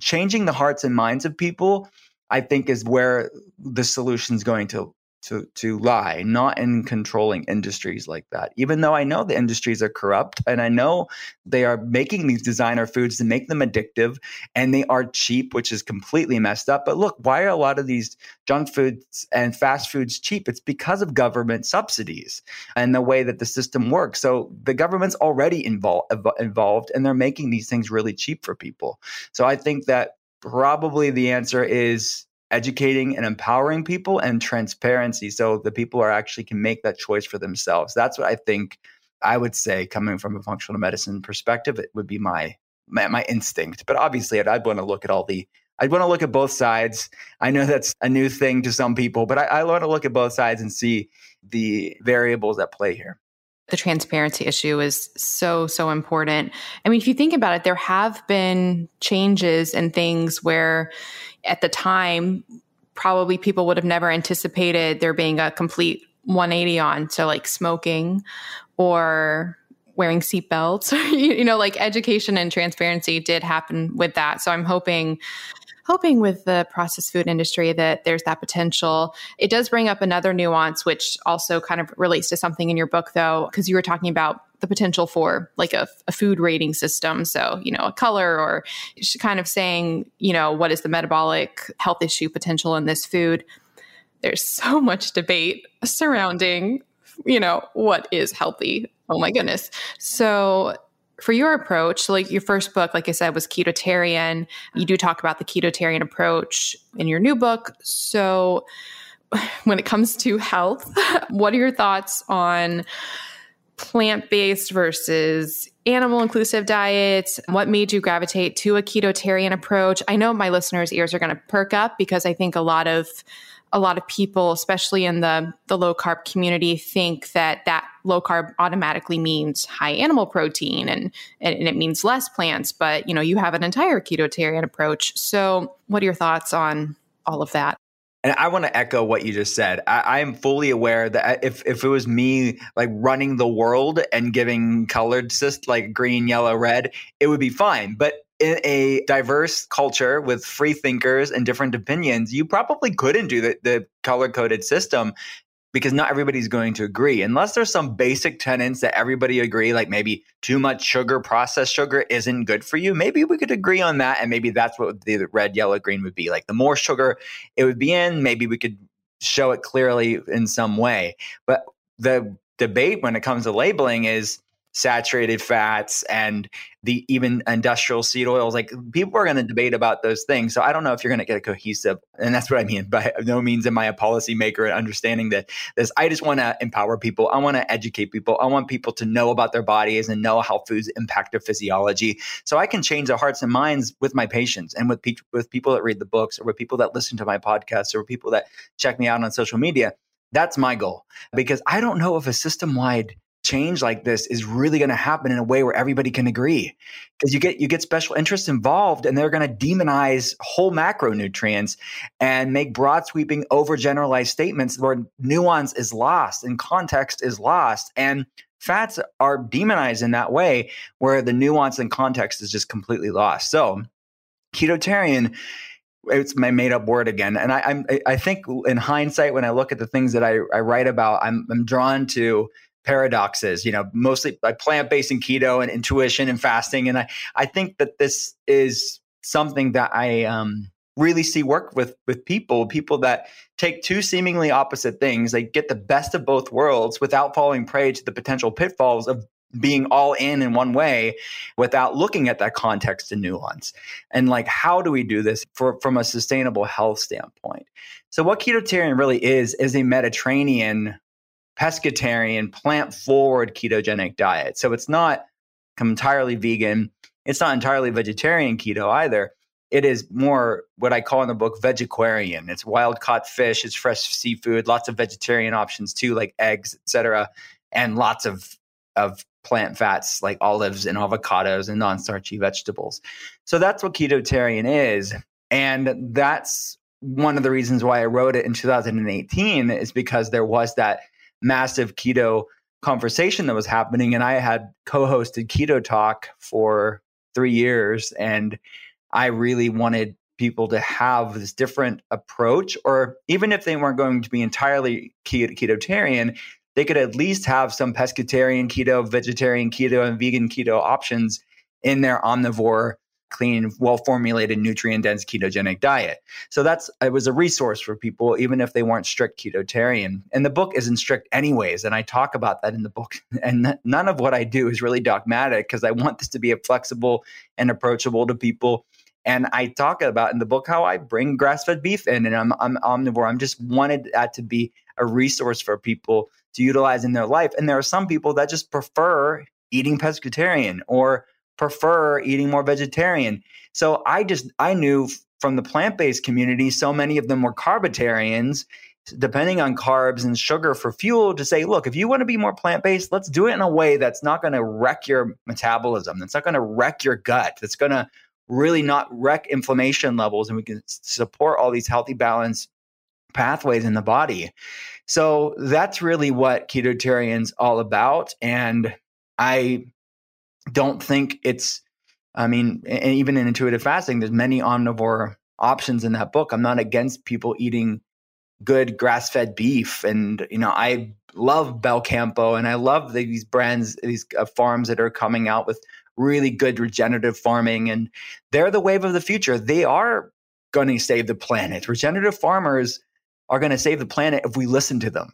changing the hearts and minds of people. I think is where the solution is going to to to lie, not in controlling industries like that. Even though I know the industries are corrupt and I know they are making these designer foods to make them addictive and they are cheap, which is completely messed up. But look, why are a lot of these junk foods and fast foods cheap? It's because of government subsidies and the way that the system works. So the government's already involved involved and they're making these things really cheap for people. So I think that probably the answer is educating and empowering people and transparency so the people are actually can make that choice for themselves. That's what i think i would say coming from a functional medicine perspective it would be my my, my instinct. But obviously I'd, I'd, want to look at all the i'd want to look at both sides. I know that's a new thing to some people but i, I want to look at both sides and see the variables at play here the transparency issue is so so important i mean if you think about it there have been changes and things where at the time, probably people would have never anticipated there being a complete 180 on. So, like smoking or wearing seatbelts, you know, like education and transparency did happen with that. So, I'm hoping hoping with the processed food industry that there's that potential. It does bring up another nuance, which also kind of relates to something in your book, though, because you were talking about the potential for like a, a, food rating system. So, you know, a color or kind of saying, you know, what is the metabolic health issue potential in this food? There's so much debate surrounding, you know, what is healthy. Oh my goodness. So, for your approach, like your first book, like I said, was Ketotarian. You do talk about the Ketotarian approach in your new book. So, when it comes to health, what are your thoughts on plant based versus animal inclusive diets? What made you gravitate to a ketotarian approach? I know my listeners' ears are going to perk up because I think a lot of a lot of people, especially in the the low carb community, think that that low carb automatically means high animal protein and and it means less plants. But you know, you have an entire ketotarian approach. So, what are your thoughts on all of that? And I want to echo what you just said. I, am fully aware that uh, if, if it was me like running the world and giving colored cyst like green, yellow, red, it would be fine. But in a diverse culture with free thinkers and different opinions, you probably couldn't do the, the color coded system because not everybody's going to agree. Unless there's some basic tenets that everybody agree like maybe too much sugar processed sugar isn't good for you maybe we could agree on that and maybe that's what the red yellow green would be. Like the more sugar it would be in maybe we could show it clearly in some way. But the debate when it comes to labeling is saturated fats and the even industrial seed oils. Like people are going to debate about those things. So I don't know if you're going to get a cohesive, and that's what I mean. By no means am I a policymaker and understanding that this. I just want to empower people. I want to educate people. I want people to know about their bodies and know how foods impact their physiology, so I can change their hearts and minds with my patients and with pe- with people that read the books or with people that listen to my podcasts or with people that check me out on social media. That's my goal because I don't know if a system wide change like this is really going to happen in a way where everybody can agree because you get you get special interests involved and they're going to demonize whole macronutrients and make broad sweeping overgeneralized statements where nuance is lost and context is lost and fats are demonized in that way where the nuance and context is just completely lost so ketotarian it's my made up word again. And I, am I think in hindsight, when I look at the things that I, I write about, I'm, I'm drawn to paradoxes, you know, mostly like plant based and keto and intuition and fasting. And I, I think that this is something that I um, really see work with with people, people that take two seemingly opposite things, they get the best of both worlds without falling prey to the potential pitfalls of being all in in one way without looking at that context and nuance. And like how do we do this for, from a sustainable health standpoint? So what ketotarian really is is a mediterranean pescatarian plant forward ketogenic diet so it's not entirely vegan it's not entirely vegetarian keto either it is more what I call in the book vegetarian. It's wild caught fish, it's fresh seafood, lots of vegetarian options too, like eggs, etc., and lots of of plant fats like olives and avocados and non-starchy vegetables. So that's what ketotarian is, and that's one of the reasons why I wrote it in 2018 is because there was that massive keto conversation that was happening and I had co-hosted Keto Talk for 3 years and I really wanted people to have this different approach, or even if they weren't going to be entirely ketotarian, they could at least have some pescatarian keto, vegetarian keto, and vegan keto options in their omnivore, clean, well formulated, nutrient dense ketogenic diet. So that's it was a resource for people, even if they weren't strict ketotarian. And the book isn't strict anyways, and I talk about that in the book. And none of what I do is really dogmatic because I want this to be a flexible and approachable to people and I talk about in the book how I bring grass fed beef in and I'm, I'm omnivore. I'm just wanted that to be a resource for people to utilize in their life. And there are some people that just prefer eating pescatarian or prefer eating more vegetarian. So I just, I knew from the plant based community, so many of them were carbitarians depending on carbs and sugar for fuel to say, look, if you want to be more plant based, let's do it in a way that's not going to wreck your metabolism, that's not going to wreck your gut, that's going to really not wreck inflammation levels and we can support all these healthy balance pathways in the body. So that's really what ketotarian's all about and I don't think it's I mean even in intuitive fasting there's many omnivore options in that book. I'm not against people eating good grass-fed beef and you know I love Belcampo and I love these brands these uh, farms that are coming out with really good regenerative farming. And they're the wave of the future. They are going to save the planet. Regenerative farmers are going to save the planet if we listen to them.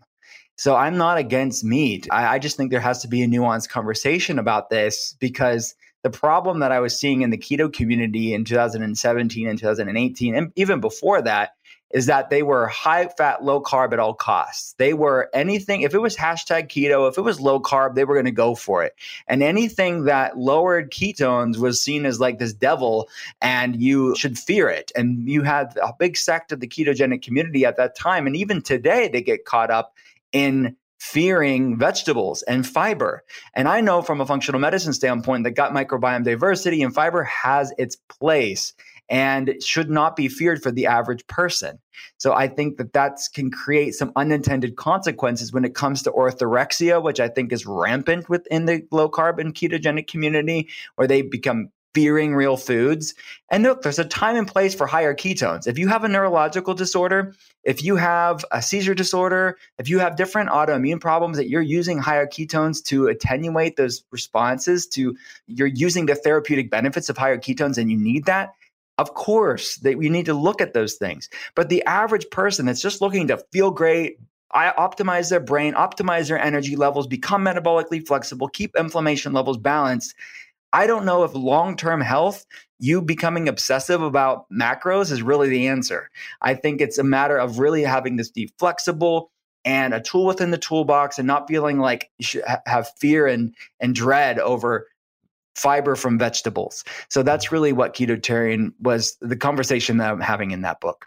So I'm not against meat. I, I, just think there has to be a nuanced conversation about this because the problem that I was seeing in the keto community in 2017 and 2018, and even before that, is that they were high fat, low carb at all costs. They were anything, if it was hashtag keto, if it was low carb, they were going to go for it. And anything that lowered ketones was seen as like this devil and you should fear it. And you had a big sect of the ketogenic community at that time. And even today, they get caught up in fearing vegetables and fiber. And I know from a functional medicine standpoint that gut microbiome diversity and fiber has its place and should not be feared for the average person. So I think that that can create some unintended consequences when it comes to orthorexia, which I think is rampant within the low carb and ketogenic community, where they become fearing real foods. And look, there's a time and place for higher ketones. If you have a neurological disorder, if you have a seizure disorder, if you have different autoimmune problems that you're using higher ketones to attenuate those responses to you're using the therapeutic benefits of higher ketones and you need that, of course, that we need to look at those things. But the average person that's just looking to feel great, I optimize their brain, optimize their energy levels, become metabolically flexible, keep inflammation levels balanced. I don't know if long term health, you becoming obsessive about macros is really the answer. I think it's a matter of really having this be flexible and a tool within the toolbox and not feeling like you should have fear and, and dread over fiber from vegetables. So that's really what ketotarian was the conversation that I'm having in that book.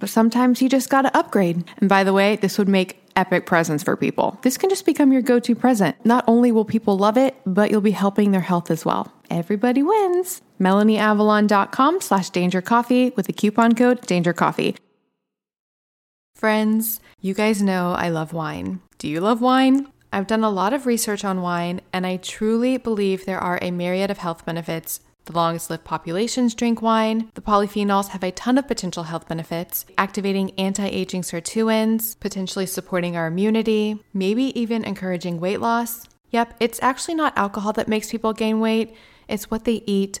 But sometimes you just gotta upgrade. And by the way, this would make epic presents for people. This can just become your go to present. Not only will people love it, but you'll be helping their health as well. Everybody wins. MelanieAvalon.com slash danger coffee with the coupon code danger coffee. Friends, you guys know I love wine. Do you love wine? I've done a lot of research on wine, and I truly believe there are a myriad of health benefits the longest lived populations drink wine. The polyphenols have a ton of potential health benefits, activating anti aging sirtuins, potentially supporting our immunity, maybe even encouraging weight loss. Yep, it's actually not alcohol that makes people gain weight, it's what they eat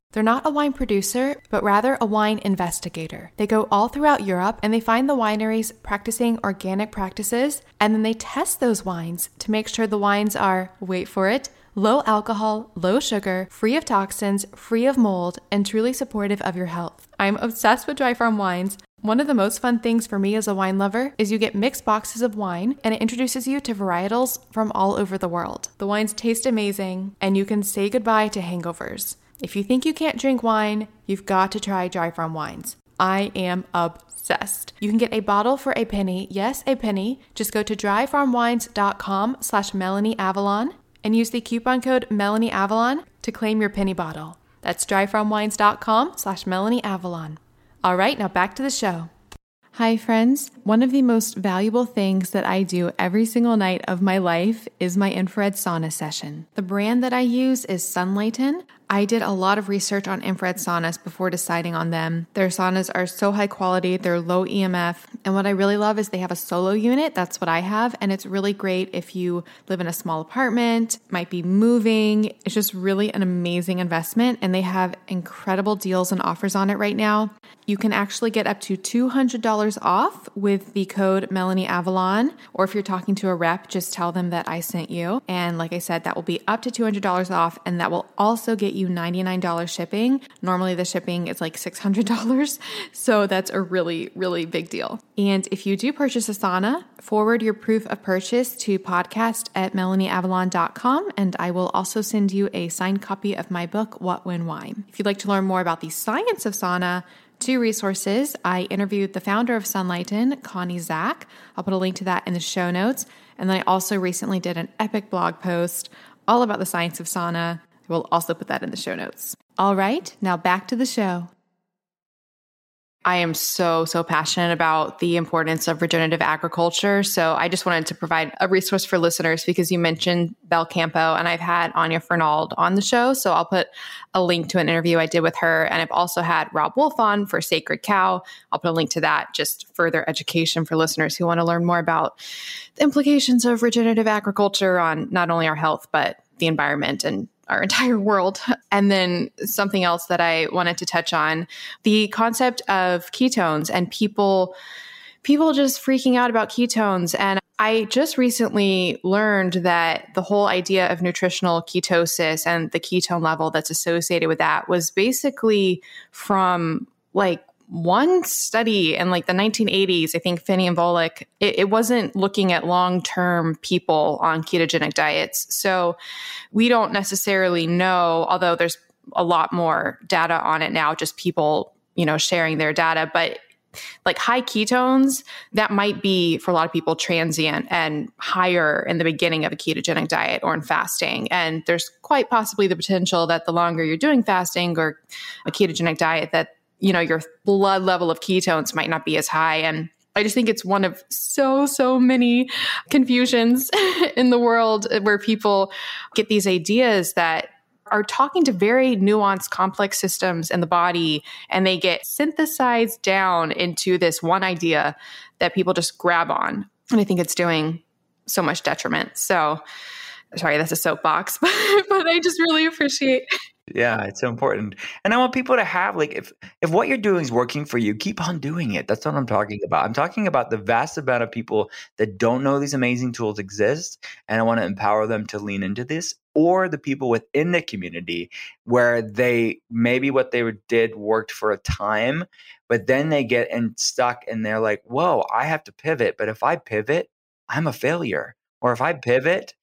They're not a wine producer, but rather a wine investigator. They go all throughout Europe and they find the wineries practicing organic practices, and then they test those wines to make sure the wines are, wait for it, low alcohol, low sugar, free of toxins, free of mold, and truly supportive of your health. I'm obsessed with dry farm wines. One of the most fun things for me as a wine lover is you get mixed boxes of wine and it introduces you to varietals from all over the world. The wines taste amazing and you can say goodbye to hangovers. If you think you can't drink wine, you've got to try Dry Farm Wines. I am obsessed. You can get a bottle for a penny. Yes, a penny. Just go to dryfarmwines.com slash and use the coupon code melanieavalon to claim your penny bottle. That's dryfarmwines.com slash. All right, now back to the show. Hi, friends. One of the most valuable things that I do every single night of my life is my infrared sauna session. The brand that I use is Sunlighten. I did a lot of research on infrared saunas before deciding on them. Their saunas are so high quality, they're low EMF, and what I really love is they have a solo unit. That's what I have, and it's really great if you live in a small apartment, might be moving. It's just really an amazing investment, and they have incredible deals and offers on it right now. You can actually get up to $200 off with the code Melanie Avalon, or if you're talking to a rep, just tell them that I sent you. And like I said, that will be up to $200 off, and that will also get you you $99 shipping. Normally the shipping is like $600. So that's a really, really big deal. And if you do purchase a sauna, forward your proof of purchase to podcast at melanieavalon.com and I will also send you a signed copy of my book, What, When, Why. If you'd like to learn more about the science of sauna, two resources. I interviewed the founder of Sunlighten, Connie Zack. I'll put a link to that in the show notes. And then I also recently did an epic blog post all about the science of sauna We'll also put that in the show notes. All right, now back to the show. I am so, so passionate about the importance of regenerative agriculture. So I just wanted to provide a resource for listeners because you mentioned Belcampo and I've had Anya Fernald on the show. So I'll put a link to an interview I did with her. And I've also had Robb Wolf on for Sacred Cow. I'll put a link to that, just further education for listeners who want to learn more about the implications of regenerative agriculture on not only our health, but the environment and our entire world. And then something else that I wanted to touch on the concept of ketones and people people just freaking out about ketones and I just recently learned that the whole idea of nutritional ketosis and the ketone level that's associated with that was basically from like one study in like the 1980s, I think Phinney and Volek, it, it wasn't looking at long term people on ketogenic diets. So we don't necessarily know, although there's a lot more data on it now, just people, you know, sharing their data. But like high ketones, that might be for a lot of people transient and higher in the beginning of a ketogenic diet or in fasting. And there's quite possibly the potential that the longer you're doing fasting or a ketogenic diet, that you know, your blood level of ketones might not be as high. And I just think it's one of so, so many confusions in the world where people get these ideas that are talking to very nuanced, complex systems in the body, and they get synthesized down into this one idea that people just grab on. And I think it's doing so much detriment. So, sorry, that's a soapbox, but, but I just really appreciate yeah, it's so important. And I want people to have like if if what you're doing is working for you, keep on doing it. That's what I'm talking about. I'm talking about the vast amount of people that don't know these amazing tools exist and I want to empower them to lean into this or the people within the community where they maybe what they did worked for a time, but then they get in stuck and they're like, "Whoa, I have to pivot, but if I pivot, I'm a failure." Or if I pivot,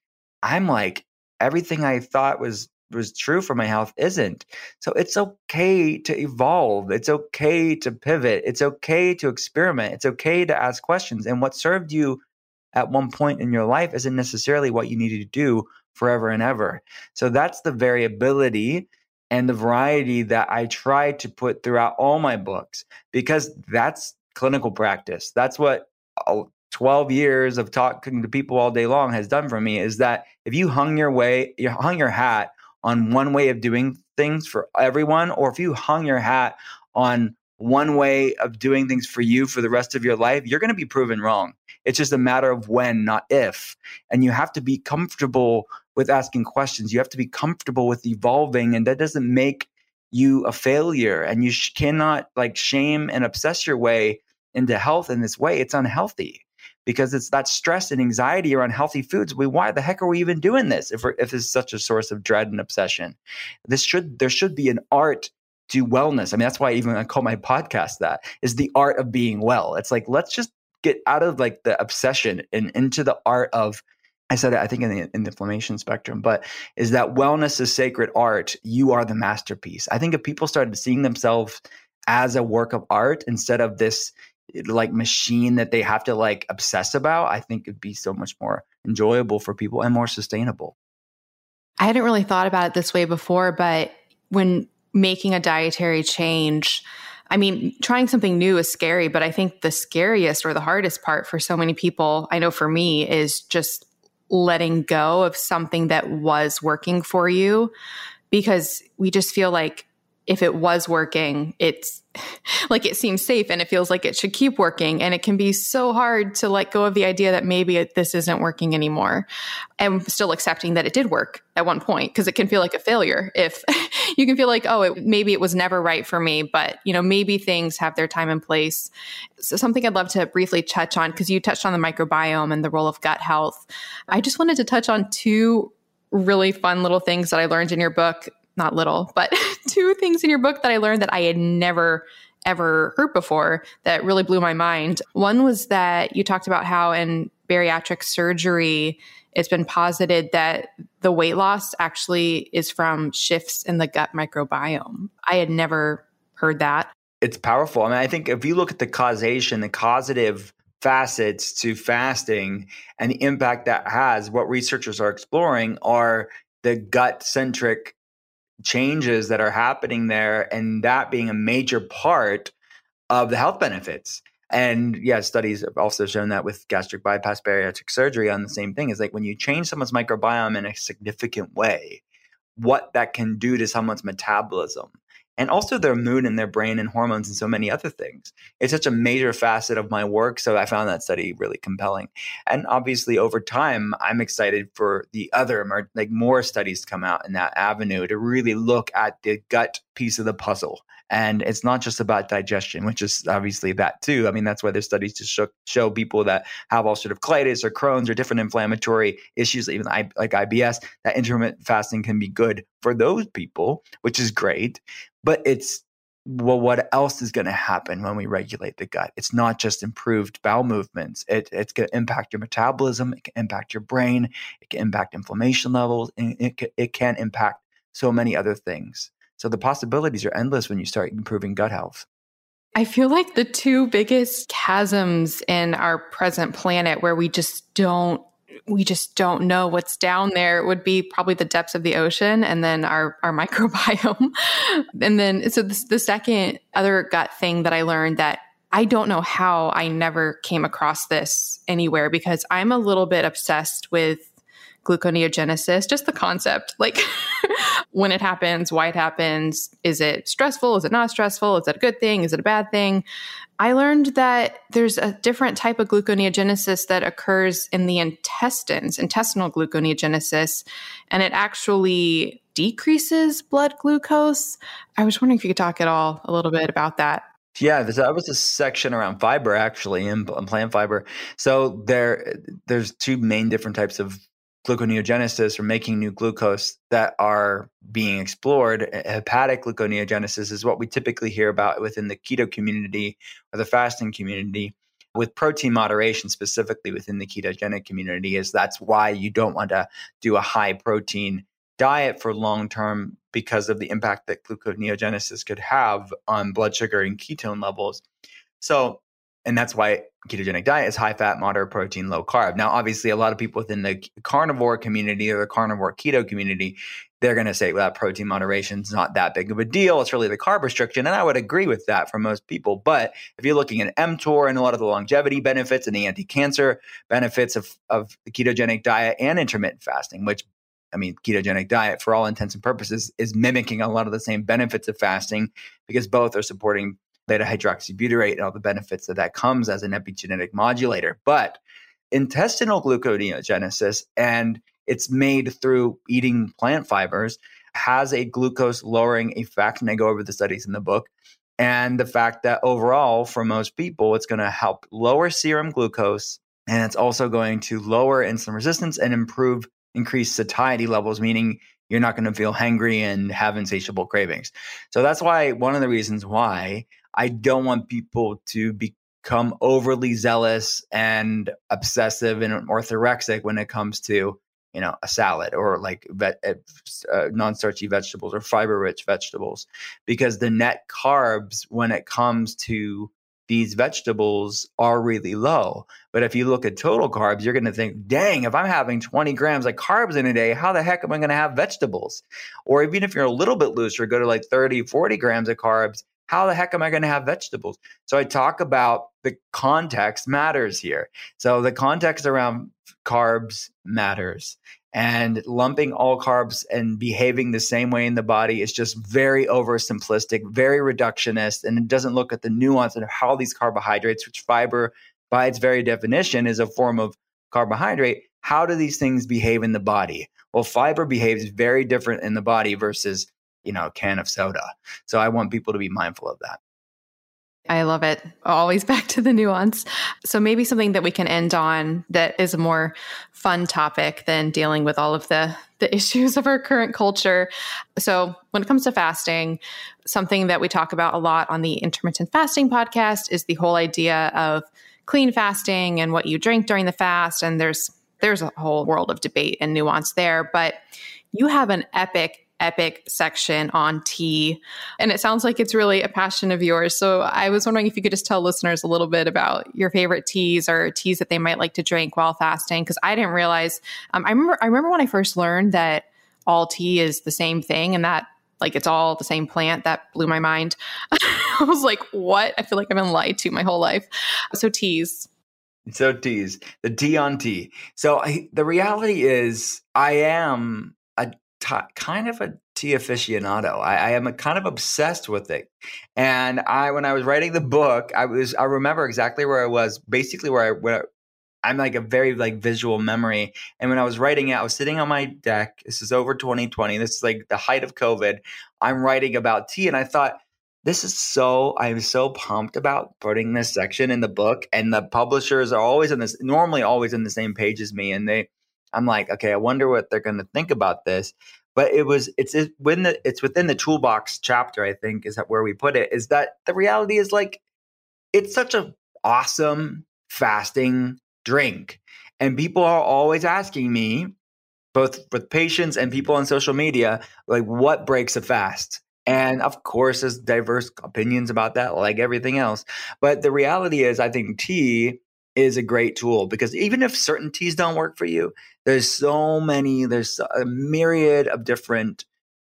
I'm like everything I thought was was true for my health isn't. So it's okay to evolve. It's okay to pivot. It's okay to experiment. It's okay to ask questions. And what served you at one point in your life isn't necessarily what you needed to do forever and ever. So that's the variability and the variety that I try to put throughout all my books because that's clinical practice. That's what 12 years of talking to people all day long has done for me is that if you hung your way, you hung your hat on one way of doing things for everyone, or if you hung your hat on one way of doing things for you for the rest of your life, you're going to be proven wrong. It's just a matter of when, not if. And you have to be comfortable with asking questions. You have to be comfortable with evolving. And that doesn't make you a failure. And you sh- cannot like shame and obsess your way into health in this way. It's unhealthy because it's that stress and anxiety around healthy foods. We why the heck are we even doing this if if it's such a source of dread and obsession? This should there should be an art to wellness. I mean, that's why I even I call my podcast that is the art of being well. It's like let's just get out of like the obsession and into the art of I said it, I think in the, in the inflammation spectrum, but is that wellness is sacred art. You are the masterpiece. I think if people started seeing themselves as a work of art instead of this like machine that they have to like obsess about, I think it'd be so much more enjoyable for people and more sustainable. I hadn't really thought about it this way before, but when making a dietary change, I mean, trying something new is scary, but I think the scariest or the hardest part for so many people, I know for me, is just letting go of something that was working for you because we just feel like if it was working, it's like it seems safe and it feels like it should keep working. And it can be so hard to let go of the idea that maybe this isn't working anymore. And still accepting that it did work at one point because it can feel like a failure if you can feel like, oh, it, maybe it was never right for me, but you know, maybe things have their time and place. So something I'd love to briefly touch on because you touched on the microbiome and the role of gut health. I just wanted to touch on two really fun little things that I learned in your book not little, but two things in your book that I learned that I had never ever heard before that really blew my mind. One was that you talked about how in bariatric surgery, it's been posited that the weight loss actually is from shifts in the gut microbiome. I had never heard that. It's powerful. I mean, I think if you look at the causation, the causative facets to fasting and the impact that has, what researchers are exploring are the gut centric changes that are happening there and that being a major part of the health benefits. And yeah, studies have also shown that with gastric bypass bariatric surgery on the same thing is like when you change someone's microbiome in a significant way, what that can do to someone's metabolism and also their mood and their brain and hormones and so many other things. It's such a major facet of my work. So I found that study really compelling. And obviously, over time, I'm excited for the other, like more studies to come out in that avenue to really look at the gut piece of the puzzle. And it's not just about digestion, which is obviously that too. I mean, that's why there's studies to show, show people that have ulcerative colitis or Crohn's or different inflammatory issues, even like IBS, that intermittent fasting can be good for those people, which is great. But it's well, what else is going to happen when we regulate the gut? It's not just improved bowel movements. It, it's going to impact your metabolism. It can impact your brain. It can impact inflammation levels. And it it can impact so many other things. So the possibilities are endless when you start improving gut health. I feel like the two biggest chasms in our present planet where we just don't we just don't know what's down there would be probably the depths of the ocean and then our, our microbiome. and then, so the second other gut thing that I learned that I don't know how I never came across this anywhere because I'm a little bit obsessed with gluconeogenesis, just the concept, like when it happens, why it happens, is it stressful, is it not stressful, is it a good thing, is it a bad thing? I learned that there's a different type of gluconeogenesis that occurs in the intestines, intestinal gluconeogenesis, and it actually decreases blood glucose. I was wondering if you could talk at all a little bit about that. Yeah, that was a section around fiber actually in plant fiber. So there, there's two main different types of gluconeogenesis or making new glucose that are being explored. Hepatic gluconeogenesis is what we typically hear about within the keto community or the fasting community. With protein moderation, specifically within the ketogenic community, is that's why you don't want to do a high protein diet for long term because of the impact that gluconeogenesis could have on blood sugar and ketone levels. So and that's why ketogenic diet is high fat, moderate protein, low carb. Now, obviously, a lot of people within the carnivore community or the carnivore keto community, they're going to say, well, that protein moderation is not that big of a deal. It's really the carb restriction. And I would agree with that for most people. But if you're looking at mTOR and a lot of the longevity benefits and the anti cancer benefits of, of the ketogenic diet and intermittent fasting, which I mean, ketogenic diet, for all intents and purposes, is mimicking a lot of the same benefits of fasting because both are supporting beta hydroxybutyrate and all the benefits that that comes as an epigenetic modulator. But intestinal gluconeogenesis, and it's made through eating plant fibers, has a glucose lowering effect. And I go over the studies in the book. And the fact that overall, for most people, it's going to help lower serum glucose and it's also going to lower insulin resistance and improve increased satiety levels, meaning you're not going to feel hangry and have insatiable cravings. So that's why one of the reasons why I don't want people to become overly zealous and obsessive and orthorexic when it comes to you know a salad or like uh, uh non-starchy vegetables or fiber-rich vegetables because the net carbs when it comes to these vegetables are really low. But if you look at total carbs, you're going to think, dang, if I'm having 20 grams of carbs in a day, how the heck am I going to have vegetables? Or even if you're a little bit looser, go to like 30, 40 grams of carbs, how the heck am I going to have vegetables? So I talk about the context matters here. So the context around carbs matters. And lumping all carbs and behaving the same way in the body is just very oversimplistic, very reductionist, and it doesn't look at the nuance of how these carbohydrates, which fiber by its very definition is a form of carbohydrate, how do these things behave in the body? Well, fiber behaves very different in the body versus, you know, can of soda. So I want people to be mindful of that. I love it. Always back to the nuance. So maybe something that we can end on that is a more fun topic than dealing with all of the the issues of our current culture. So when it comes to fasting, something that we talk about a lot on the intermittent fasting podcast is the whole idea of clean fasting and what you drink during the fast and there's there's a whole world of debate and nuance there, but you have an epic epic section on tea. And it sounds like it's really a passion of yours. So I was wondering if you could just tell listeners a little bit about your favorite teas or teas that they might like to drink while fasting. Because I didn't realize, um, I remember, I remember when I first learned that all tea is the same thing and that like it's all the same plant that blew my mind. I was like, what? I feel like I've been lied to my whole life. So teas. So teas, the tea on tea. So I, the reality is, I am t- kind of a tea aficionado. I, I am kind of obsessed with it. And I, when I was writing the book, I was, I remember exactly where I was, basically where I, where I'm like a very like visual memory. And when I was writing it, I was sitting on my deck. This is over 2020. This is like the height of COVID. I'm writing about tea, and I thought this is so. I'm so pumped about putting this section in the book. And the publishers are always in this, normally always in the same page as me, and they. I'm like, okay, I wonder what they're going to think about this. But it was it's when the it's within the toolbox chapter i think is that where we put it is that the reality is like it's such a awesome fasting drink and people are always asking me both with patients and people on social media like what breaks a fast? And of course there's diverse opinions about that like everything else but the reality is i think tea is a great tool because even if certain teas don't work for you, there's so many, there's a myriad of different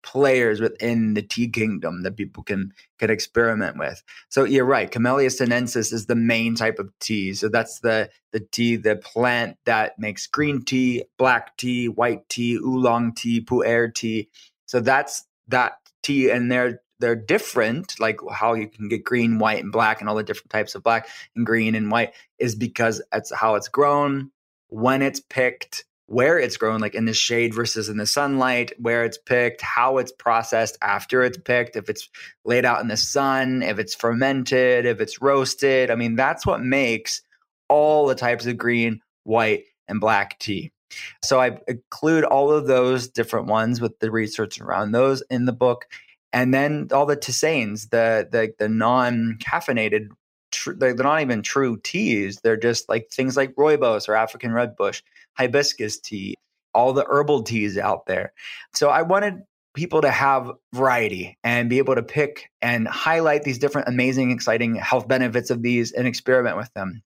players within the tea kingdom that people can can experiment with. So you're right, Camellia sinensis is the main type of tea. So that's the the tea, the plant that makes green tea, black tea, white tea, oolong tea, pu'er tea. So that's that tea, and they're they're different, like how you can get green, white, and black, and all the different types of black and green and white, is because it's how it's grown, when it's picked, where it's grown, like in the shade versus in the sunlight, where it's picked, how it's processed after it's picked, if it's laid out in the sun, if it's fermented, if it's roasted. I mean, that's what makes all the types of green, white, and black tea. So I include all of those different ones with the research around those in the book and then all the tisanes, the the the non caffeinated, tr- they're not even true teas. They're just like things like rooibos or African red bush, hibiscus tea, all the herbal teas out there. So I wanted people to have variety and be able to pick and highlight these different amazing, exciting health benefits of these and experiment with them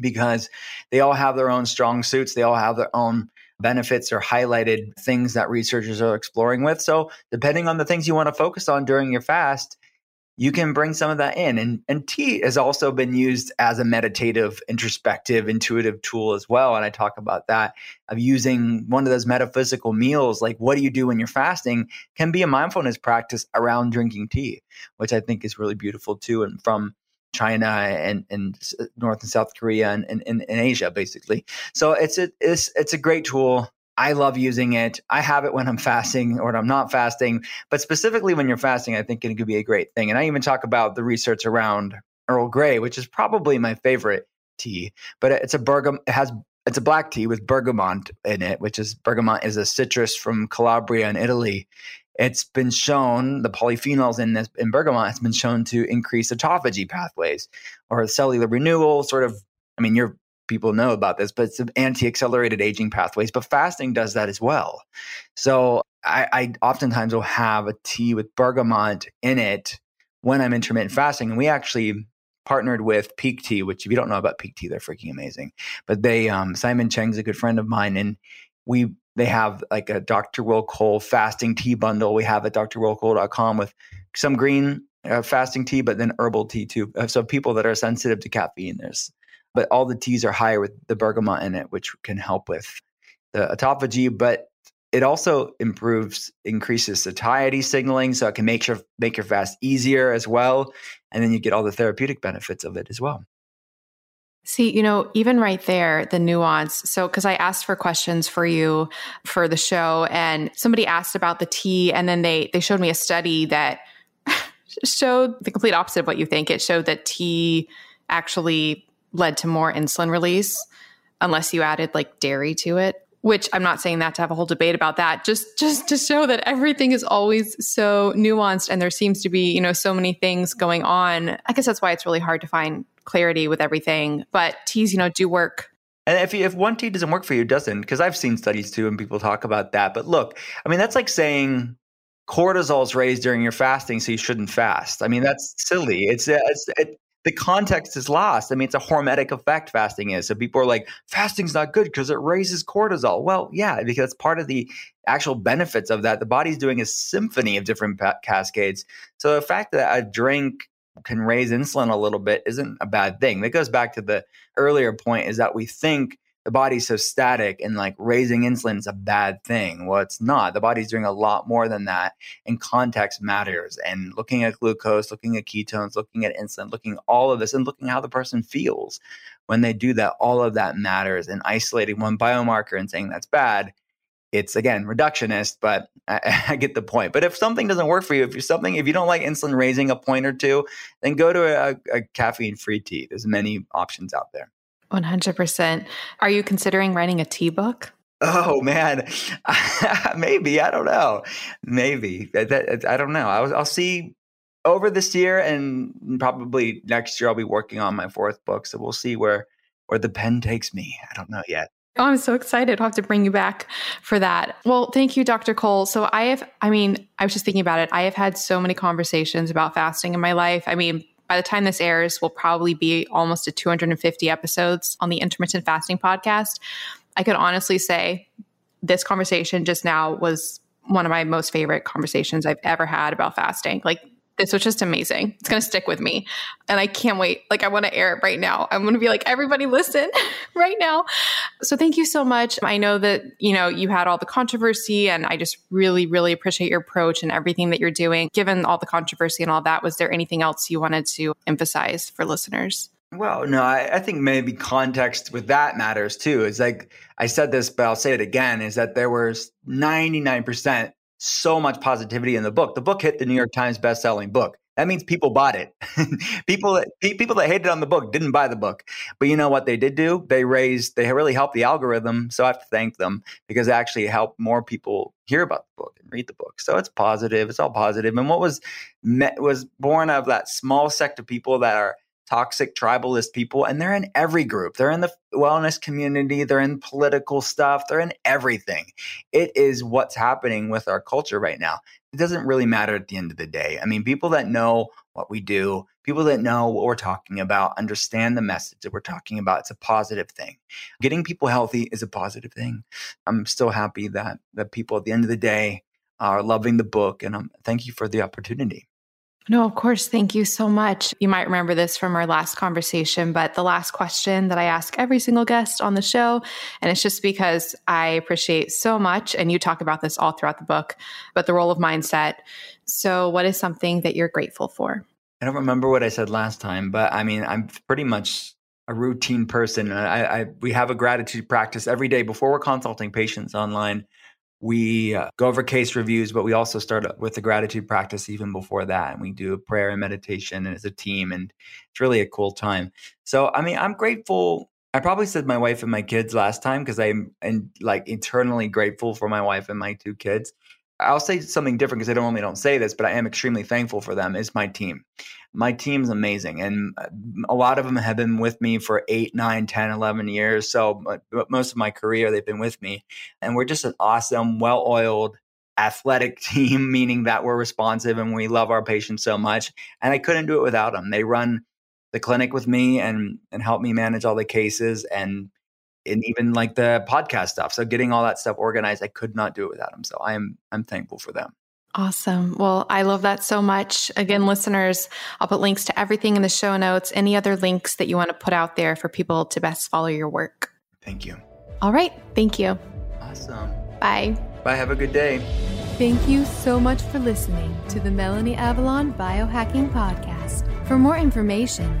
because they all have their own strong suits. They all have their own benefits or highlighted things that researchers are exploring with. So, depending on the things you want to focus on during your fast, you can bring some of that in. And, and tea has also been used as a meditative, introspective, intuitive tool as well. And I talk about that of using one of those metaphysical meals, like what do you do when you're fasting, can be a mindfulness practice around drinking tea, which I think is really beautiful too. And from China and, and North and South Korea and, and, Asia, basically. So it's a, it's, it's a great tool. I love using it. I have it when I'm fasting or when I'm not fasting, but specifically when you're fasting, I think it could be a great thing. And I even talk about the research around Earl Grey, which is probably my favorite tea, but it's a bergam, it has it's a black tea with bergamot in it, which is bergamot is a citrus from Calabria in Italy, it's been shown the polyphenols in this in bergamot has been shown to increase autophagy pathways or cellular renewal sort of i mean your people know about this but it's anti-accelerated aging pathways but fasting does that as well so I, I oftentimes will have a tea with bergamot in it when i'm intermittent fasting and we actually partnered with Pique Tea, which if you don't know about Pique Tea, they're freaking amazing. But they, um, Simon Cheng's a good friend of mine, and we they have like a Dr. Will Cole fasting tea bundle. We have at drwillcole.com with some green uh, fasting tea, but then herbal tea too. Uh, so people that are sensitive to caffeine, there's, but all the teas are higher with the bergamot in it, which can help with the autophagy. But it also improves, increases satiety signaling, so it can make your make your fast easier as well, and then you get all the therapeutic benefits of it as well. See, you know, even right there, the nuance. So, because I asked for questions for you for the show, and somebody asked about the tea, and then they they showed me a study that showed the complete opposite of what you think. It showed that tea actually led to more insulin release unless you added like dairy to it which I'm not saying that to have a whole debate about that, just just to show that everything is always so nuanced and there seems to be, you know, so many things going on. I guess that's why it's really hard to find clarity with everything. But teas, you know, do work. And if you, if one tea doesn't work for you, it doesn't. Because I've seen studies too, and people talk about that. But look, I mean, that's like saying cortisol is raised during your fasting, so you shouldn't fast. I mean, that's silly. It's, it's it, the context is lost. I mean, it's a hormetic effect fasting is. So people are like, fasting's not good because it raises cortisol. Well, yeah, because it's part of the actual benefits of that. The body's doing a symphony of different pa- cascades. So the fact that a drink can raise insulin a little bit isn't a bad thing. That goes back to the earlier point is that we think the body's so static and like raising insulin is a bad thing. Well, it's not. The body's doing a lot more than that, and context matters. And looking at glucose, looking at ketones, looking at insulin, looking all of this, and looking how the person feels when they do that, all of that matters. And isolating one biomarker and saying that's bad, it's again reductionist, but I, I, get the point. But if something doesn't work for you, if you're something, if you don't like insulin raising a point or two, then go to a, a caffeine free tea. There's many options out there. 100%. Are you considering writing a tea book? Oh man, maybe I don't know. Maybe I, don't know. I'll, I'll see over this year and probably next year. I'll be working on my fourth book, so we'll see where where the pen takes me. I don't know yet. Oh, I'm so excited. I'll have to bring you back for that. Well, thank you, Dr. Cole. So I have, I mean, I was just thinking about it. I have had so many conversations about fasting in my life. I mean, by the time this airs, we'll probably be almost to 250 episodes on the intermittent fasting podcast. I could honestly say this conversation just now was one of my most favorite conversations I've ever had about fasting. Like this was just amazing. It's going to stick with me. And I can't wait. Like, I want to air it right now. I'm going to be like, everybody listen right now. So, thank you so much. I know that, you know, you had all the controversy, and I just really, really appreciate your approach and everything that you're doing. Given all the controversy and all that, was there anything else you wanted to emphasize for listeners? Well, no, I, I think maybe context with that matters too. It's like I said this, but I'll say it again is that there was 99% so much positivity in the book. The book hit the New York Times best-selling book. That means people bought it. people that people that hated on the book didn't buy the book. But you know what they did do? They raised they really helped the algorithm. So I have to thank them because it actually helped more people hear about the book and read the book. So it's positive. It's all positive. And what was met, was born of that small sect of people that are toxic tribalist people and they're in every group. They're in the wellness community they're in political stuff they're in everything. It is what's happening with our culture right now. It doesn't really matter at the end of the day. I mean people that know what we do people that know what we're talking about understand the message that we're talking about. It's a positive thing. Getting people healthy is a positive thing. I'm still happy that that people at the end of the day are loving the book and um, thank you for the opportunity no, of course. Thank you so much. You might remember this from our last conversation, but the last question that I ask every single guest on the show, and it's just because I appreciate so much, and you talk about this all throughout the book, but the role of mindset. So, what is something that you're grateful for? I don't remember what I said last time, but I mean, I'm pretty much a routine person. I, I we have a gratitude practice every day before we're consulting patients online we uh, go over case reviews, but we also start with the gratitude practice even before that. And we do prayer and meditation and as a team. And it's really a cool time. So, I mean, I'm grateful. I probably said my wife and my kids last time because I'm and like eternally grateful for my wife and my two kids. I'll say something different because I only don't say this, but I am extremely thankful for them. Is my team. My team's amazing, and uh, a lot of them have been with me for eight, nine, 10, 11 years. So most of my career, they've been with me, and we're just an awesome, well-oiled, athletic team. Meaning that we're responsive and we love our patients so much. And I couldn't do it without them. They run the clinic with me and and help me manage all the cases and and even like the podcast stuff. So getting all that stuff organized, I could not do it without them. So I'm I'm thankful for them. Awesome. Well, I love that so much. Again, listeners, I'll put links to everything in the show notes, any other links that you want to put out there for people to best follow your work. Thank you. All right. Thank you. Awesome. Bye. Bye. Have a good day. Thank you so much for listening to the Melanie Avalon Biohacking Podcast. For more information,